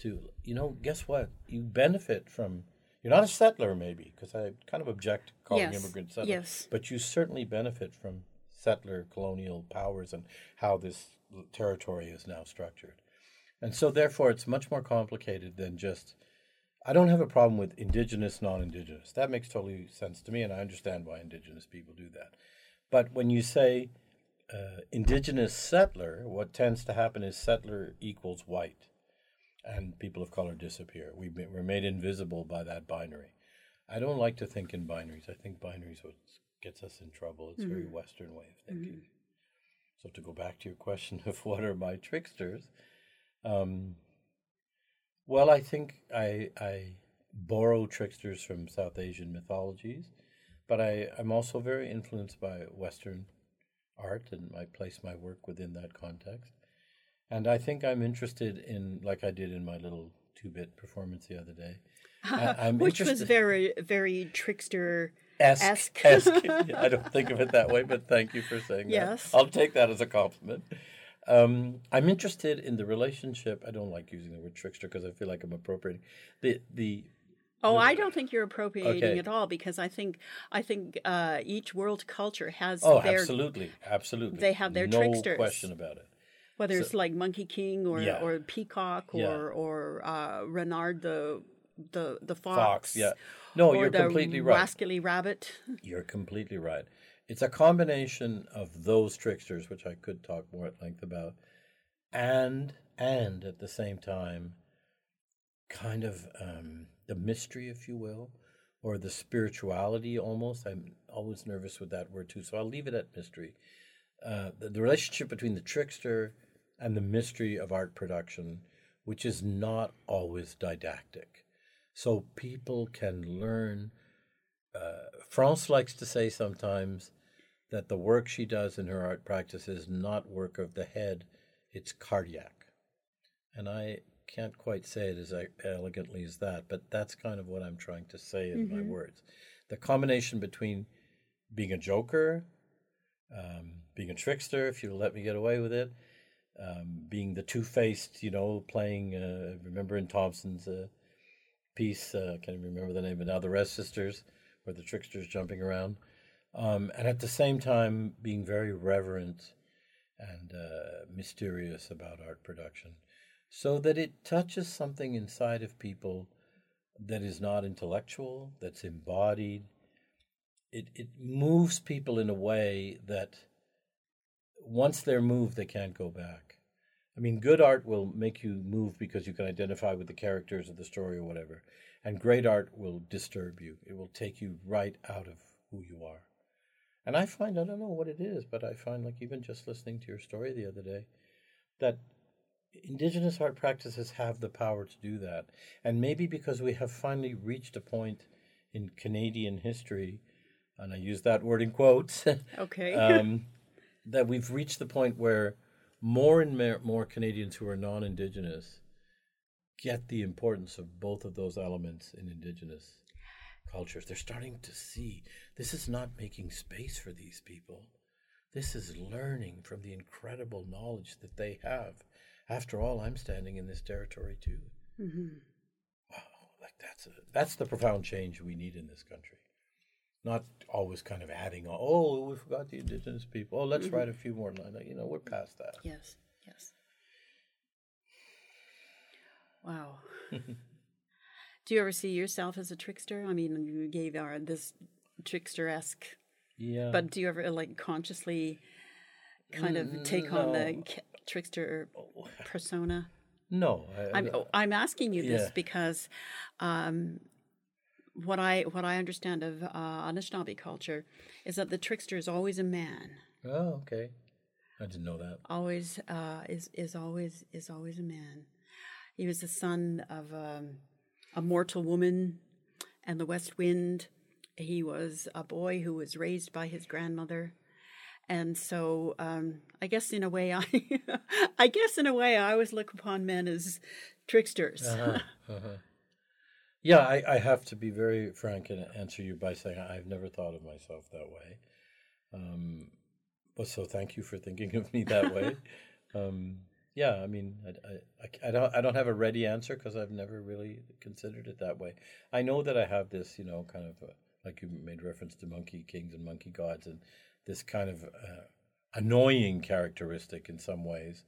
to you know guess what? You benefit from you're not a settler maybe because i kind of object to calling Yes, immigrant settler yes. but you certainly benefit from settler colonial powers and how this territory is now structured. And so therefore it's much more complicated than just i don't have a problem with indigenous non-indigenous. That makes totally sense to me and i understand why indigenous people do that. But when you say uh, indigenous settler what tends to happen is settler equals white and people of color disappear. We we're made invisible by that binary. I don't like to think in binaries. I think binaries what gets us in trouble. It's a very Western way of thinking. So to go back to your question of what are my tricksters, um, well, I think I I borrow tricksters from South Asian mythologies, but I I'm also very influenced by Western art, and I place my work within that context. And I think I'm interested in, like I did in my little two bit performance the other day. I- Which was very, very trickster. Esque. I don't think of it that way, but thank you for saying Yes. that. I'll take that as a compliment. Um, I'm interested in the relationship. I don't like using the word trickster because I feel like I'm appropriating the the Oh, I don't think you're appropriating Okay. at all because I think I think uh, each world culture has oh, their absolutely, absolutely. they have their no tricksters. question about it. Whether it's like Monkey King or Yeah. or Peacock or Yeah. or uh, Renard the the the fox. Fox, yeah. No, you're completely right. Rascally rabbit. You're completely right. It's a combination of those tricksters, which I could talk more at length about, and and at the same time, kind of um, the mystery, if you will, or the spirituality almost. I'm always nervous with that word too, so I'll leave it at mystery. Uh, the, the relationship between the trickster and the mystery of art production, which is not always didactic. so people can learn. Uh, France likes to say sometimes that the work she does in her art practice is not work of the head, it's cardiac. And I can't quite say it as elegantly as that, but that's kind of what I'm trying to say in mm-hmm. my words. The combination between being a joker, um, being a trickster, if you let me get away with it, um, being the two faced, you know, playing, uh, remember in Tomson's uh, piece, uh, can't remember the name, but now the Rez Sisters, where the trickster's jumping around. Um, and at the same time, being very reverent and uh, mysterious about art production so that it touches something inside of people that is not intellectual, that's embodied. It, it moves people in a way that once they're moved, they can't go back. I mean, good art will make you move because you can identify with the characters of the story or whatever. And great art will disturb you, it will take you right out of who you are. And I find, I don't know what it is, but I find, like, even just listening to your story the other day, that indigenous art practices have the power to do that. And maybe because we have finally reached a point in Canadian history, and I use that word in quotes. Okay. um, that we've reached the point where more and more Canadians who are non Indigenous get the importance of both of those elements in Indigenous cultures. They're starting to see this is not making space for these people. This is learning from the incredible knowledge that they have after all, I'm standing in this territory too. Mm-hmm. Wow, like that's a, that's the profound change we need in this country. Not always kind of adding, on, oh, we forgot the indigenous people. Oh, let's mm-hmm. write a few more lines. You know, we're past that. Yes, yes. Wow. Do you ever see yourself as a trickster? I mean, you gave our this trickster esque. Yeah. But do you ever like consciously kind of take no. on the trickster oh. persona? No, I, am I'm, I'm asking you this yeah. because um, what I what I understand of uh, Anishinaabe culture is that the trickster is always a man. Oh, okay. I didn't know that. Always uh, is is always is always a man. He was the son of um, a mortal woman and the west wind. He was a boy who was raised by his grandmother and so um, I guess in a way I I guess in a way I always look upon men as tricksters. uh-huh, uh-huh. Yeah, I, I, have to be very frank and answer you by saying I've never thought of myself that way. Um, but so thank you for thinking of me that way. um, yeah, I mean, I, I, I, don't I don't have a ready answer because I've never really considered it that way. I know that I have this, you know, kind of uh, like you made reference to monkey kings and monkey gods, and this kind of uh, annoying characteristic in some ways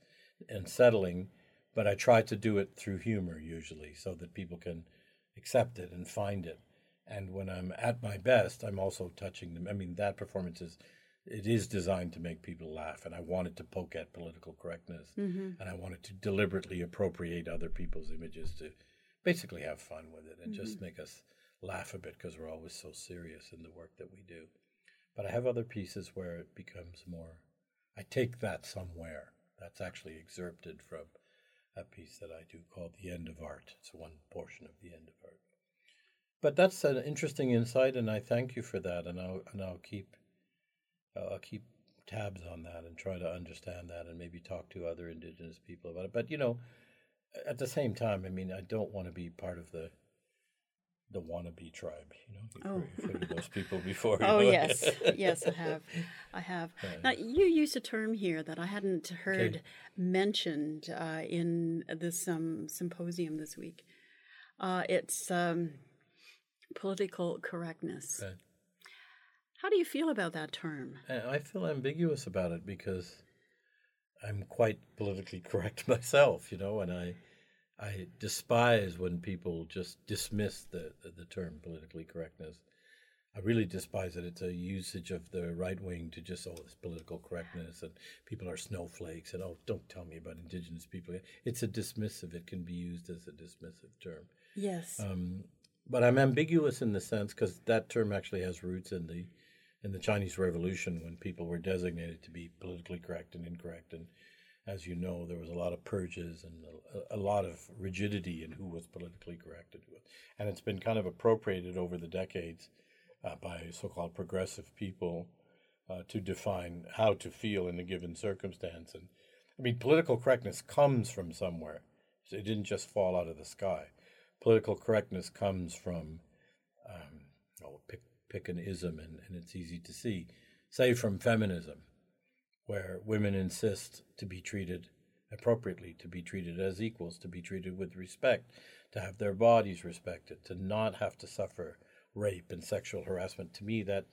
and settling, but I try to do it through humor usually so that people can accept it and find it. And when I'm at my best, I'm also touching them. I mean, that performance is it is designed to make people laugh, and I wanted to poke at political correctness, mm-hmm. and I wanted to deliberately appropriate other people's images to basically have fun with it and mm-hmm. just make us laugh a bit because we're always so serious in the work that we do. But I have other pieces where it becomes more, I take that somewhere. That's actually excerpted from a piece that I do called The End of Art. It's one portion of The End of Art. But that's an interesting insight, and I thank you for that. And I'll, and I'll keep, I'll keep tabs on that and try to understand that, and maybe talk to other Indigenous people about it. But you know, at the same time, I mean, I don't want to be part of the the wannabe tribe. You know, you've, oh. heard of those people before. oh know? yes, yes, I have. I have. Now you used a term here that I hadn't heard okay. mentioned uh, in this um, symposium this week. Uh, it's um, political correctness. Okay. How do you feel about that term? I feel ambiguous about it because I'm quite politically correct myself, you know, and I I despise when people just dismiss the, the, the term politically correctness. I really despise it. It's a usage of the right wing to just, oh, this political correctness and people are snowflakes and, oh, don't tell me about indigenous people. It's a dismissive, it can be used as a dismissive term. Yes. Um, but I'm ambiguous in the sense because that term actually has roots in the in the Chinese Revolution when people were designated to be politically correct and incorrect and as you know, there was a lot of purges and a, a lot of rigidity in who was politically correct and and it's been kind of appropriated over the decades uh, by so-called progressive people uh, to define how to feel in a given circumstance. And I mean, political correctness comes from somewhere. It didn't just fall out of the sky. Political correctness comes from, um, oh, pick, pick an ism, and, and it's easy to see. Say from feminism, where women insist to be treated appropriately, to be treated as equals, to be treated with respect, to have their bodies respected, to not have to suffer rape and sexual harassment. To me, that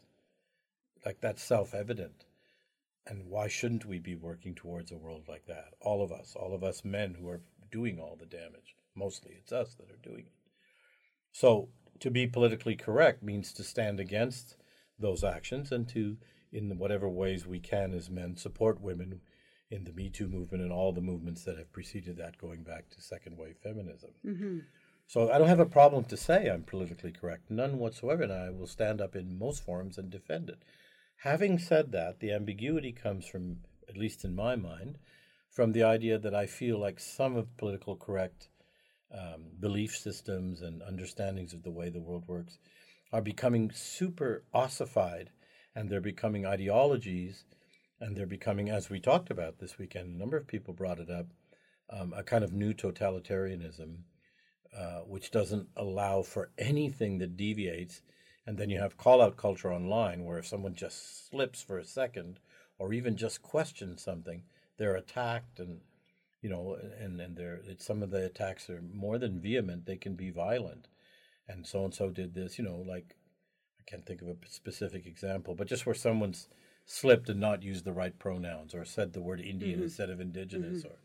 like that's self-evident. And why shouldn't we be working towards a world like that? All of us, all of us men who are doing all the damage. Mostly it's us that are doing it. So to be politically correct means to stand against those actions and to, in whatever ways we can as men, support women in the Me Too movement and all the movements that have preceded that, going back to second wave feminism. Mm-hmm. So I don't have a problem to say I'm politically correct, none whatsoever, and I will stand up in most forums and defend it. Having said that, the ambiguity comes from, at least in my mind, from the idea that I feel like some of political correct um, belief systems and understandings of the way the world works are becoming super ossified and they're becoming ideologies and they're becoming, as we talked about this weekend, a number of people brought it up, um, a kind of new totalitarianism uh, which doesn't allow for anything that deviates. And then you have call out culture online, where if someone just slips for a second or even just questions something, they're attacked and you know and and they're some of the attacks are more than vehement they can be violent and so and so did this you know like can't think of a specific example but just where someone's slipped and not used the right pronouns or said the word indian mm-hmm. instead of indigenous mm-hmm. or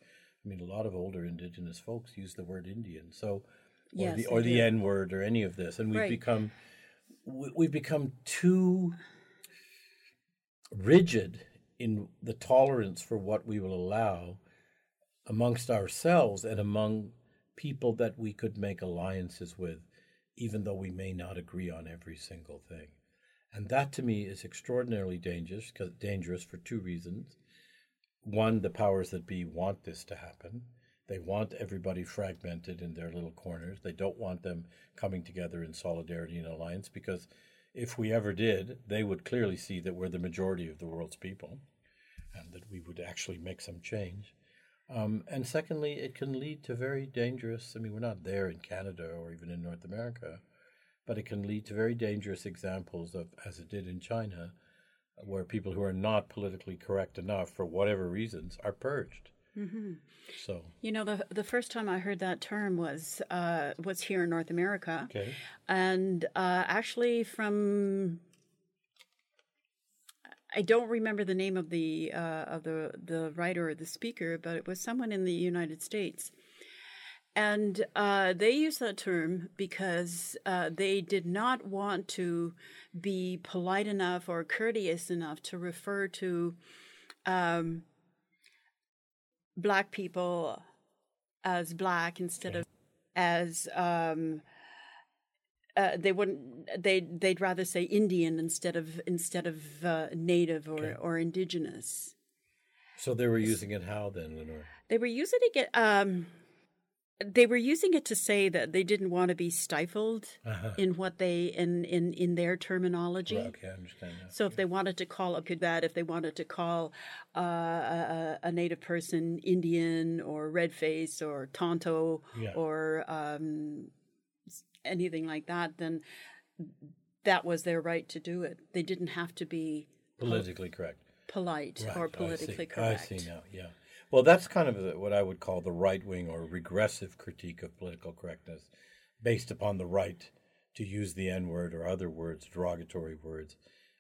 i mean a lot of older indigenous folks use the word indian so or yes, the or the N word or any of this, and we've right. become we've become too rigid in the tolerance for what we will allow amongst ourselves and among people that we could make alliances with, even though we may not agree on every single thing. And that to me is extraordinarily dangerous, because dangerous for two reasons. One, the powers that be want this to happen. They want everybody fragmented in their little corners. They don't want them coming together in solidarity and alliance because if we ever did, they would clearly see that we're the majority of the world's people and that we would actually make some change. Um, and secondly, it can lead to very dangerous, I mean, we're not there in Canada or even in North America, but it can lead to very dangerous examples of, as it did in China, where people who are not politically correct enough for whatever reasons are purged. Mm-hmm. So you know the the first time I heard that term was uh, was here in North America, okay. and uh, actually from I don't remember the name of the uh, of the the writer or the speaker, but it was someone in the United States, and uh, they used that term because uh, they did not want to be polite enough or courteous enough to refer to. Um, black people as black instead of as um, uh, they wouldn't they they'd rather say Indian instead of instead of uh, native or okay. or indigenous. So they were using it how then, Lenore? They were using it. Um, they were using it to say that they didn't want to be stifled uh-huh. in what they in in in their terminology. Right, okay, I understand. That. So if they wanted to call up that, if they wanted to call uh, a, a, native person Indian or red face or Tonto yeah. or um, anything like that, then that was their right to do it. They didn't have to be politically correct, polite, right, or politically I correct. I see now. Yeah. Well, that's kind of what I would call the right wing or regressive critique of political correctness, based upon the right to use the N word or other words, derogatory words.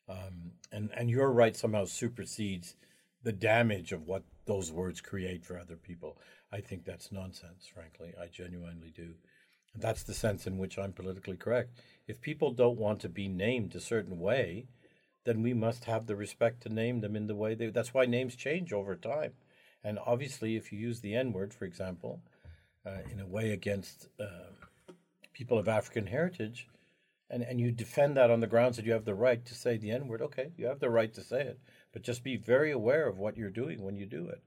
Um, and, and your right somehow supersedes the damage of what those words create for other people. I think that's nonsense, frankly. I genuinely do. That's the sense in which I'm politically correct. If people don't want to be named a certain way, then we must have the respect to name them in the way they. That's why names change over time. And obviously, if you use the N word, for example, uh, in a way against uh, people of African heritage, and, and you defend that on the grounds that you have the right to say the N word, okay, you have the right to say it, but just be very aware of what you're doing when you do it.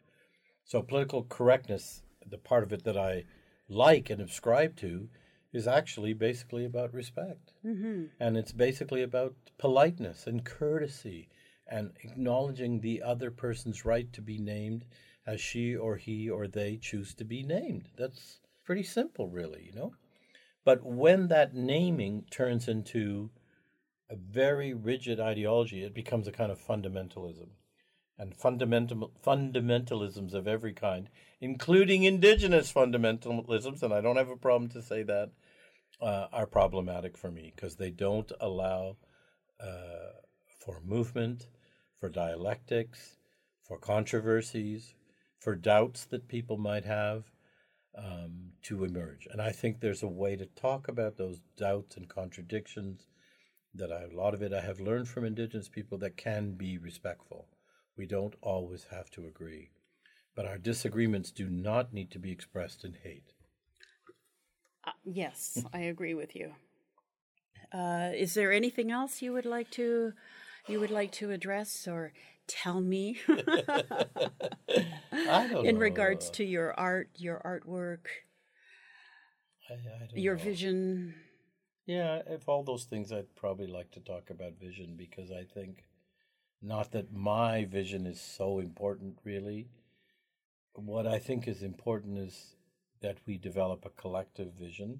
So political correctness, the part of it that I like and subscribe to, is actually basically about respect. Mm-hmm. And it's basically about politeness and courtesy and acknowledging the other person's right to be named as she or he or they choose to be named. That's pretty simple, really, you know? But when that naming turns into a very rigid ideology, it becomes a kind of fundamentalism. And fundamental fundamentalisms of every kind, including indigenous fundamentalisms, and I don't have a problem to say that, uh, are problematic for me because they don't allow uh, for movement, for dialectics, for controversies, for doubts that people might have um, to emerge. And I think there's a way to talk about those doubts and contradictions that I, a lot of it I have learned from Indigenous people that can be respectful. We don't always have to agree. But our disagreements do not need to be expressed in hate. Uh, yes, I agree with you. Uh, is there anything else you would like to you would like to address or tell me in regards to your art, your artwork, I, I your know. vision? Yeah, if all those things, I'd probably like to talk about vision because I think not that my vision is so important, really. What I think is important is that we develop a collective vision.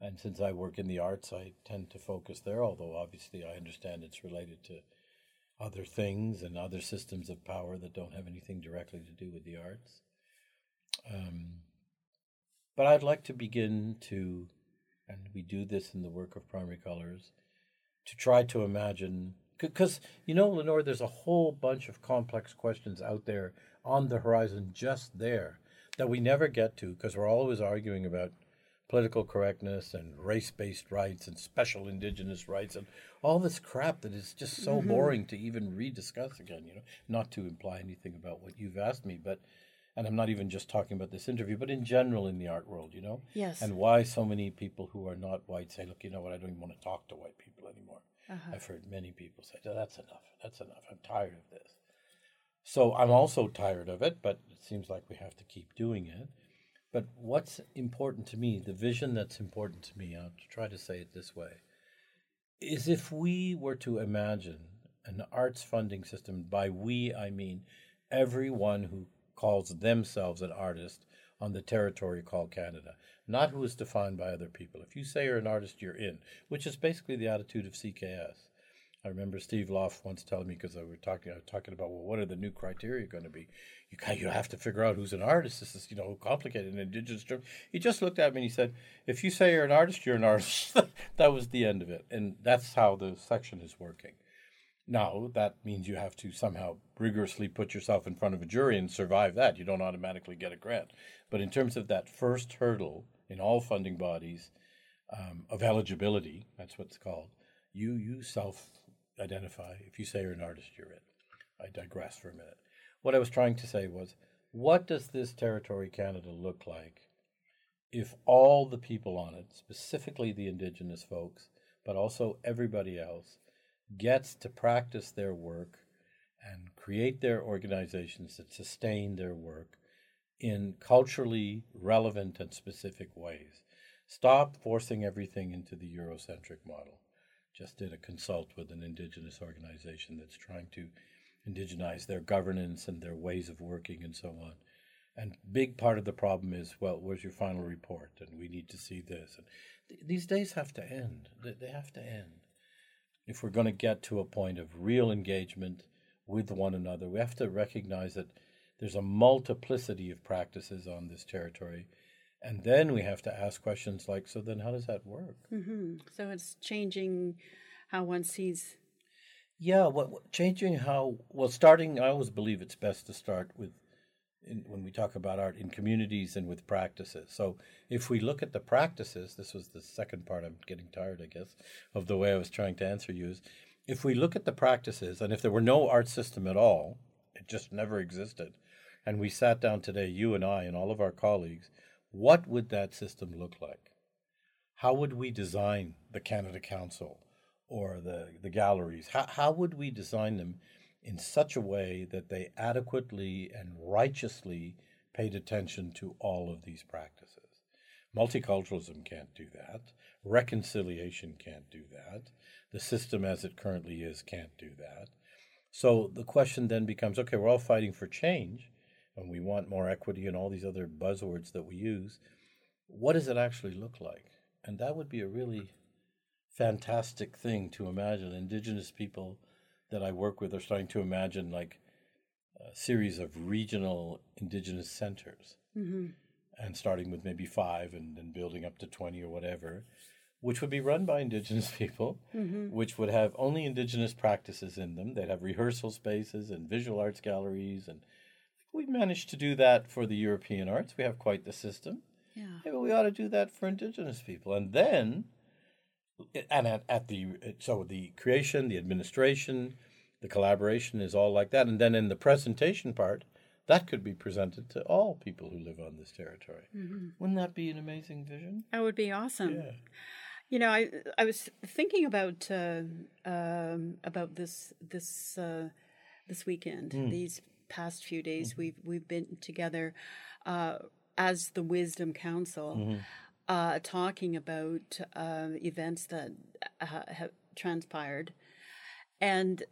And since I work in the arts, I tend to focus there, although obviously I understand it's related to other things and other systems of power that don't have anything directly to do with the arts. Um, but I'd like to begin to, and we do this in the work of primary colors, to try to imagine, because, you know, Lenore, there's a whole bunch of complex questions out there on the horizon just there that we never get to because we're always arguing about political correctness and race based rights and special indigenous rights and all this crap that is just so Mhm. boring to even rediscuss again, you know. Not to imply anything about what you've asked me, but and I'm not even just talking about this interview, but in general in the art world, you know. Yes. And why so many people who are not white say, look, you know what, I don't even want to talk to white people anymore. Uh-huh. I've heard many people say, "Oh, that's enough, that's enough, I'm tired of this. So I'm also tired of it, but it seems like we have to keep doing it. But what's important to me, the vision that's important to me, I'll try to say it this way, is if we were to imagine an arts funding system, by we I mean everyone who calls themselves an artist on the territory called Canada, not who is defined by other people. If you say you're an artist, you're in, which is basically the attitude of CKS. I remember Steve Loft once telling me because I were talking, I was talking about well, what are the new criteria going to be? You you have to figure out who's an artist. This is you know complicated in indigenous terms. He just looked at me and he said, "If you say you're an artist, you're an artist." that was the end of it, and that's how the section is working. Now that means you have to somehow rigorously put yourself in front of a jury and survive that. You don't automatically get a grant. But in terms of that first hurdle in all funding bodies um, of eligibility, that's what it's called. You you self identify. If you say you're an artist, you're it. I digress for a minute. What I was trying to say was, what does this territory Canada look like if all the people on it, specifically the Indigenous folks, but also everybody else, gets to practice their work and create their organizations that sustain their work in culturally relevant and specific ways? Stop forcing everything into the Eurocentric model just did a consult with an indigenous organization that's trying to indigenize their governance and their ways of working and so on. And big part of the problem is, well, where's your final report? And we need to see this. And th- these days have to end. They, they have to end. If we're going to get to a point of real engagement with one another, we have to recognize that there's a multiplicity of practices on this territory. And then we have to ask questions like, so then how does that work? hmm So it's changing how one sees. Yeah, what, what changing how well starting I always believe it's best to start with in, when we talk about art in communities and with practices. So if we look at the practices, this was the second part I'm getting tired I guess of the way I was trying to answer you is if we look at the practices and if there were no art system at all, it just never existed, and we sat down today you and I and all of our colleagues, what would that system look like? How would we design the Canada Council? or the, the galleries? How, how would we design them in such a way that they adequately and righteously paid attention to all of these practices. Multiculturalism can't do that. Reconciliation can't do that. The system as it currently is can't do that. So the question then becomes okay, we're all fighting for change and we want more equity and all these other buzzwords that we use. What does it actually look like? And that would be a really fantastic thing to imagine. Indigenous people that I work with are starting to imagine like a series of regional indigenous centers. Mm-hmm. And starting with maybe five and then building up to 20 or whatever, which would be run by indigenous people, mm-hmm. which would have only indigenous practices in them. They'd have rehearsal spaces and visual arts galleries. And we managed to do that for the European arts. We have quite the system. Yeah. Maybe we ought to do that for indigenous people. And then, and at, at the, so the creation, the administration, the collaboration is all like that. And then in the presentation part, that could be presented to all people who live on this territory. Mm-hmm. Wouldn't that be an amazing vision? That would be awesome. Yeah. You know, I I was thinking about uh, um, about this this uh, this weekend. Mm. These past few days, mm we've we've been together uh, as the Wisdom Council, mm-hmm. Uh, talking about uh, events that have transpired, and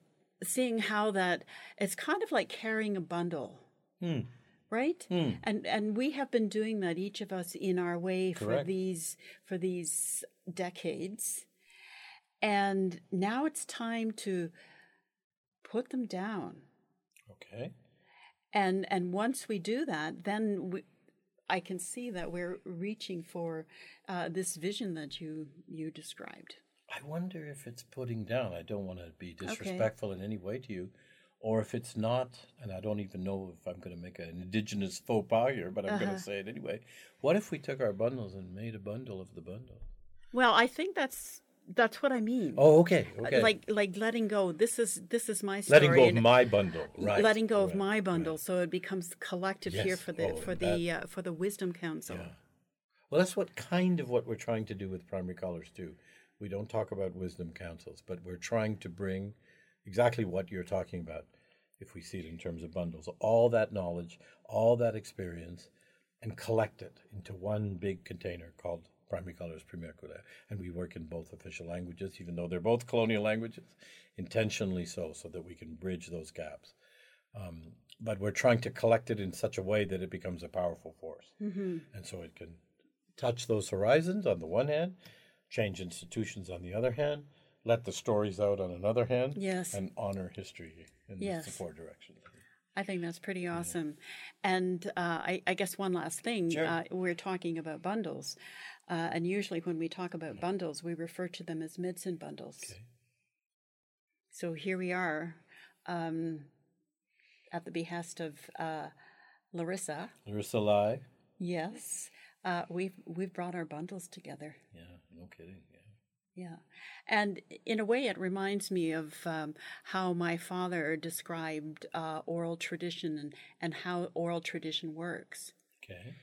seeing how that it's kind of like carrying a bundle. Mm. Right, mm. and and we have been doing that each of us in our way Correct. for these for these decades, and now it's time to put them down. Okay. And and once we do that, then we, I can see that we're reaching for uh, this vision that you you described. I wonder if it's putting down. I don't want to be disrespectful okay. in any way to you, or if it's not, and I don't even know if I'm going to make an indigenous faux pas here, but I'm uh-huh. going to say it anyway. What if we took our bundles and made a bundle of the bundle? Well, I think that's that's what I mean. Oh, okay, okay. Like like letting go. This is this is my story. Letting go of my bundle, right? Letting go right, of my bundle, right. so it becomes collective yes. here for the oh, for the uh, for the Wisdom Council. Yeah. Well, that's what kind of what we're trying to do with primary colors too. We don't talk about wisdom councils, but we're trying to bring exactly what you're talking about. If we see it in terms of bundles, all that knowledge, all that experience, and collect it into one big container called primary colors premier couleur and we work in both official languages even though they're both colonial languages intentionally so so that we can bridge those gaps um, but we're trying to collect it in such a way that it becomes a powerful force mm-hmm. and so it can touch those horizons on the one hand change institutions on the other hand let the stories out on another hand yes and honor history in yes. the four directions I think that's pretty awesome. Yeah. And uh, I, I, guess one last thing sure. uh, we're talking about bundles. Uh, and usually, when we talk about bundles, we refer to them as medicine bundles. Okay. So here we are um, at the behest of uh, Larissa. Larissa Lai. Yes. Uh, we've, we've brought our bundles together. Yeah, no kidding. Yeah. Yeah. And in a way, it reminds me of um, how my father described uh, oral tradition and, and how oral tradition works. Okay.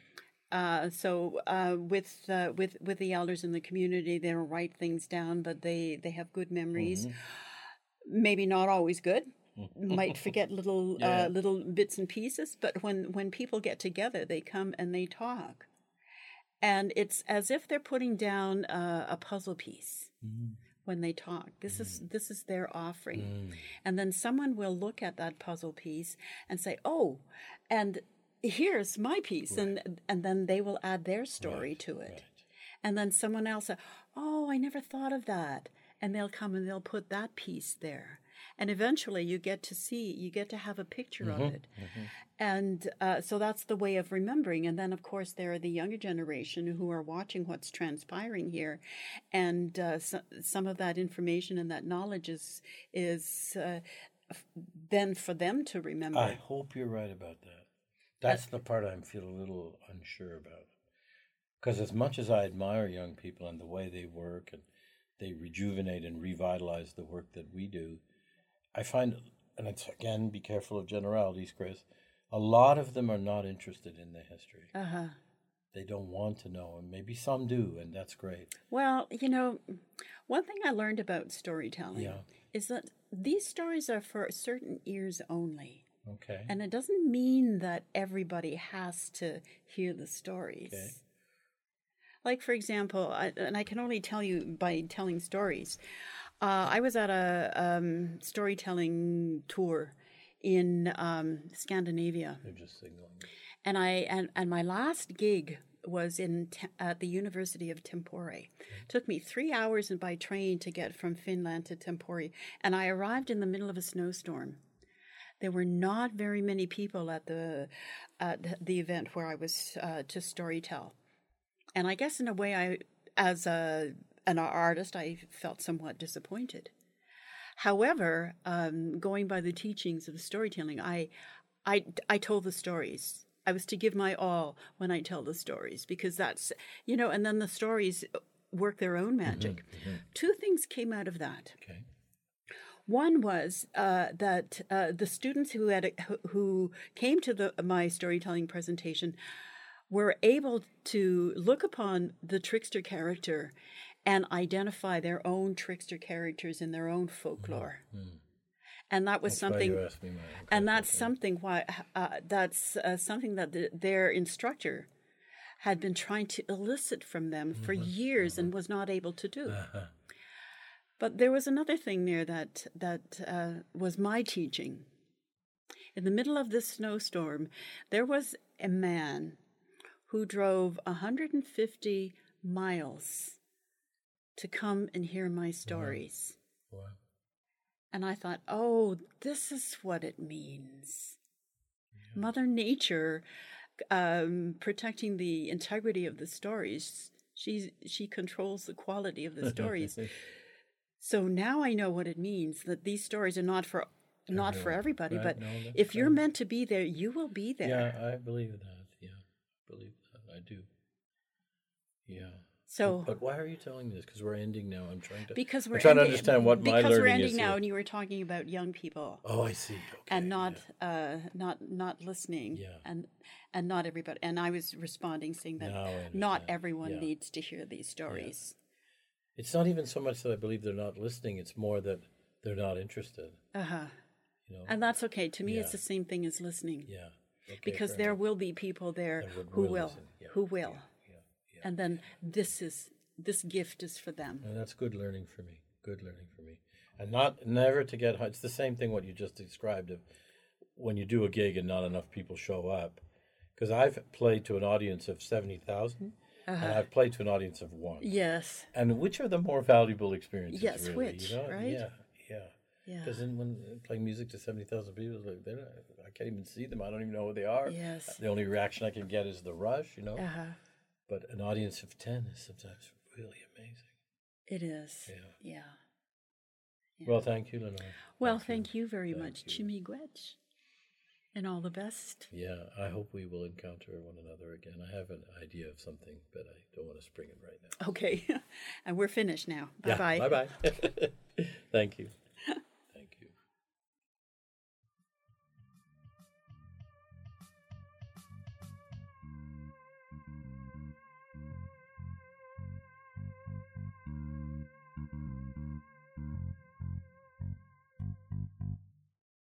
Uh, so uh, with uh, with with the elders in the community, they don't write things down, but they they have good memories. Mm-hmm. Maybe not always good. Might forget little uh, yeah. little bits and pieces, but when when people get together, they come and they talk, and it's as if they're putting down a puzzle piece. Mm-hmm when they talk. This mm. is this is their offering. Mm. And then someone will look at that puzzle piece and say, "Oh, and here's my piece right. and and then they will add their story right. to it right. and then someone else oh i never thought of that and they'll come and they'll put that piece there and eventually you get to see you get to have a picture mm-hmm. of it mm-hmm. and uh, so that's the way of remembering and then of course there are the younger generation who are watching what's transpiring here and uh, so, some of that information and that knowledge is is uh, then for them to remember i hope you're right about that that's the part I feel a little unsure about. Because as much as I admire young people and the way they work and they rejuvenate and revitalize the work that we do, I find, and it's again, be careful of generalities, Chris, a lot of them are not interested in the history. Uh-huh. They don't want to know, and maybe some do, and that's great. Well, you know, one thing I learned about storytelling yeah. is that these stories are for certain ears only. Okay. And it doesn't mean that everybody has to hear the stories. Okay. Like, for example, I, and I can only tell you by telling stories. Uh, I was at a um, storytelling tour in um, Scandinavia, They're just signaling. and I and, and my last gig was in Te- at the University of Tampere. Took me three hours and by train to get from Finland to Tampere, and I arrived in the middle of a snowstorm. There were not very many people at the at the event where I was uh, to storytell, and I guess in a way, I as a an artist, I felt somewhat disappointed. However, um, going by the teachings of storytelling, I, I, I told the stories. I was to give my all when I tell the stories because that's, you know, and then the stories work their own magic. Two things came out of that. Okay. One was uh, that uh, the students who had who came to the my storytelling presentation were able to look upon the trickster character and identify their own trickster characters in their own folklore. And that was That's something you asked me my own and that's something why uh, that's uh, something that the, their instructor had been trying to elicit from them for years and was not able to do. Uh-huh. But there was another thing there that that uh, was my teaching. In the middle of this snowstorm, there was a man who drove 150 miles to come and hear my stories. Wow. And I thought, oh, this is what it means. Mother Nature um, protecting the integrity of the stories. She, she controls the quality of the stories. So now I know what it means that these stories are not for not for everybody, Right, but no, if you're meant to be there, you will be there. Yeah, I believe that. Yeah, I believe that. I do. Yeah. So But why are you telling this? Because we're ending now. I'm trying to. because we're I'm trying to understand what my because we're ending is now, here. and you were talking about young people. Oh, I see. Okay, and not yeah. uh not not listening Yeah. and and not everybody and i was responding saying that not everyone Yeah. needs to hear these stories It's not even so much that I believe they're not listening. It's more that they're not interested. uh-huh You know. and that's okay to me it's the same thing as listening yeah. Okay, because there enough. will be people there who will. Yeah, who will Yeah. Yeah. and then this is this gift is for them And that's good learning for me. Good learning for me. And not never to get it's the same thing what you just described of when you do a gig and not enough people show up. Because I've played to an audience of seventy and I've played to an audience of one. yes And which are the more valuable experiences? Yes, really, which, you know? right? Yeah, yeah. yeah Because then when uh, playing music to seventy thousand people, like they're not, I can't even see them. I don't even know who they are. yes The only reaction I can get is the rush, you know. uh-huh But an audience of ten is sometimes really amazing. it is Yeah. yeah Yeah. Well, thank you, Lenore. well thank you very Thank much you. chi miigwech and all the best Yeah, I hope we will encounter one another again. I have an idea of something, but I don't want to spring it right now. okay and we're finished now bye bye Bye bye. Thank you.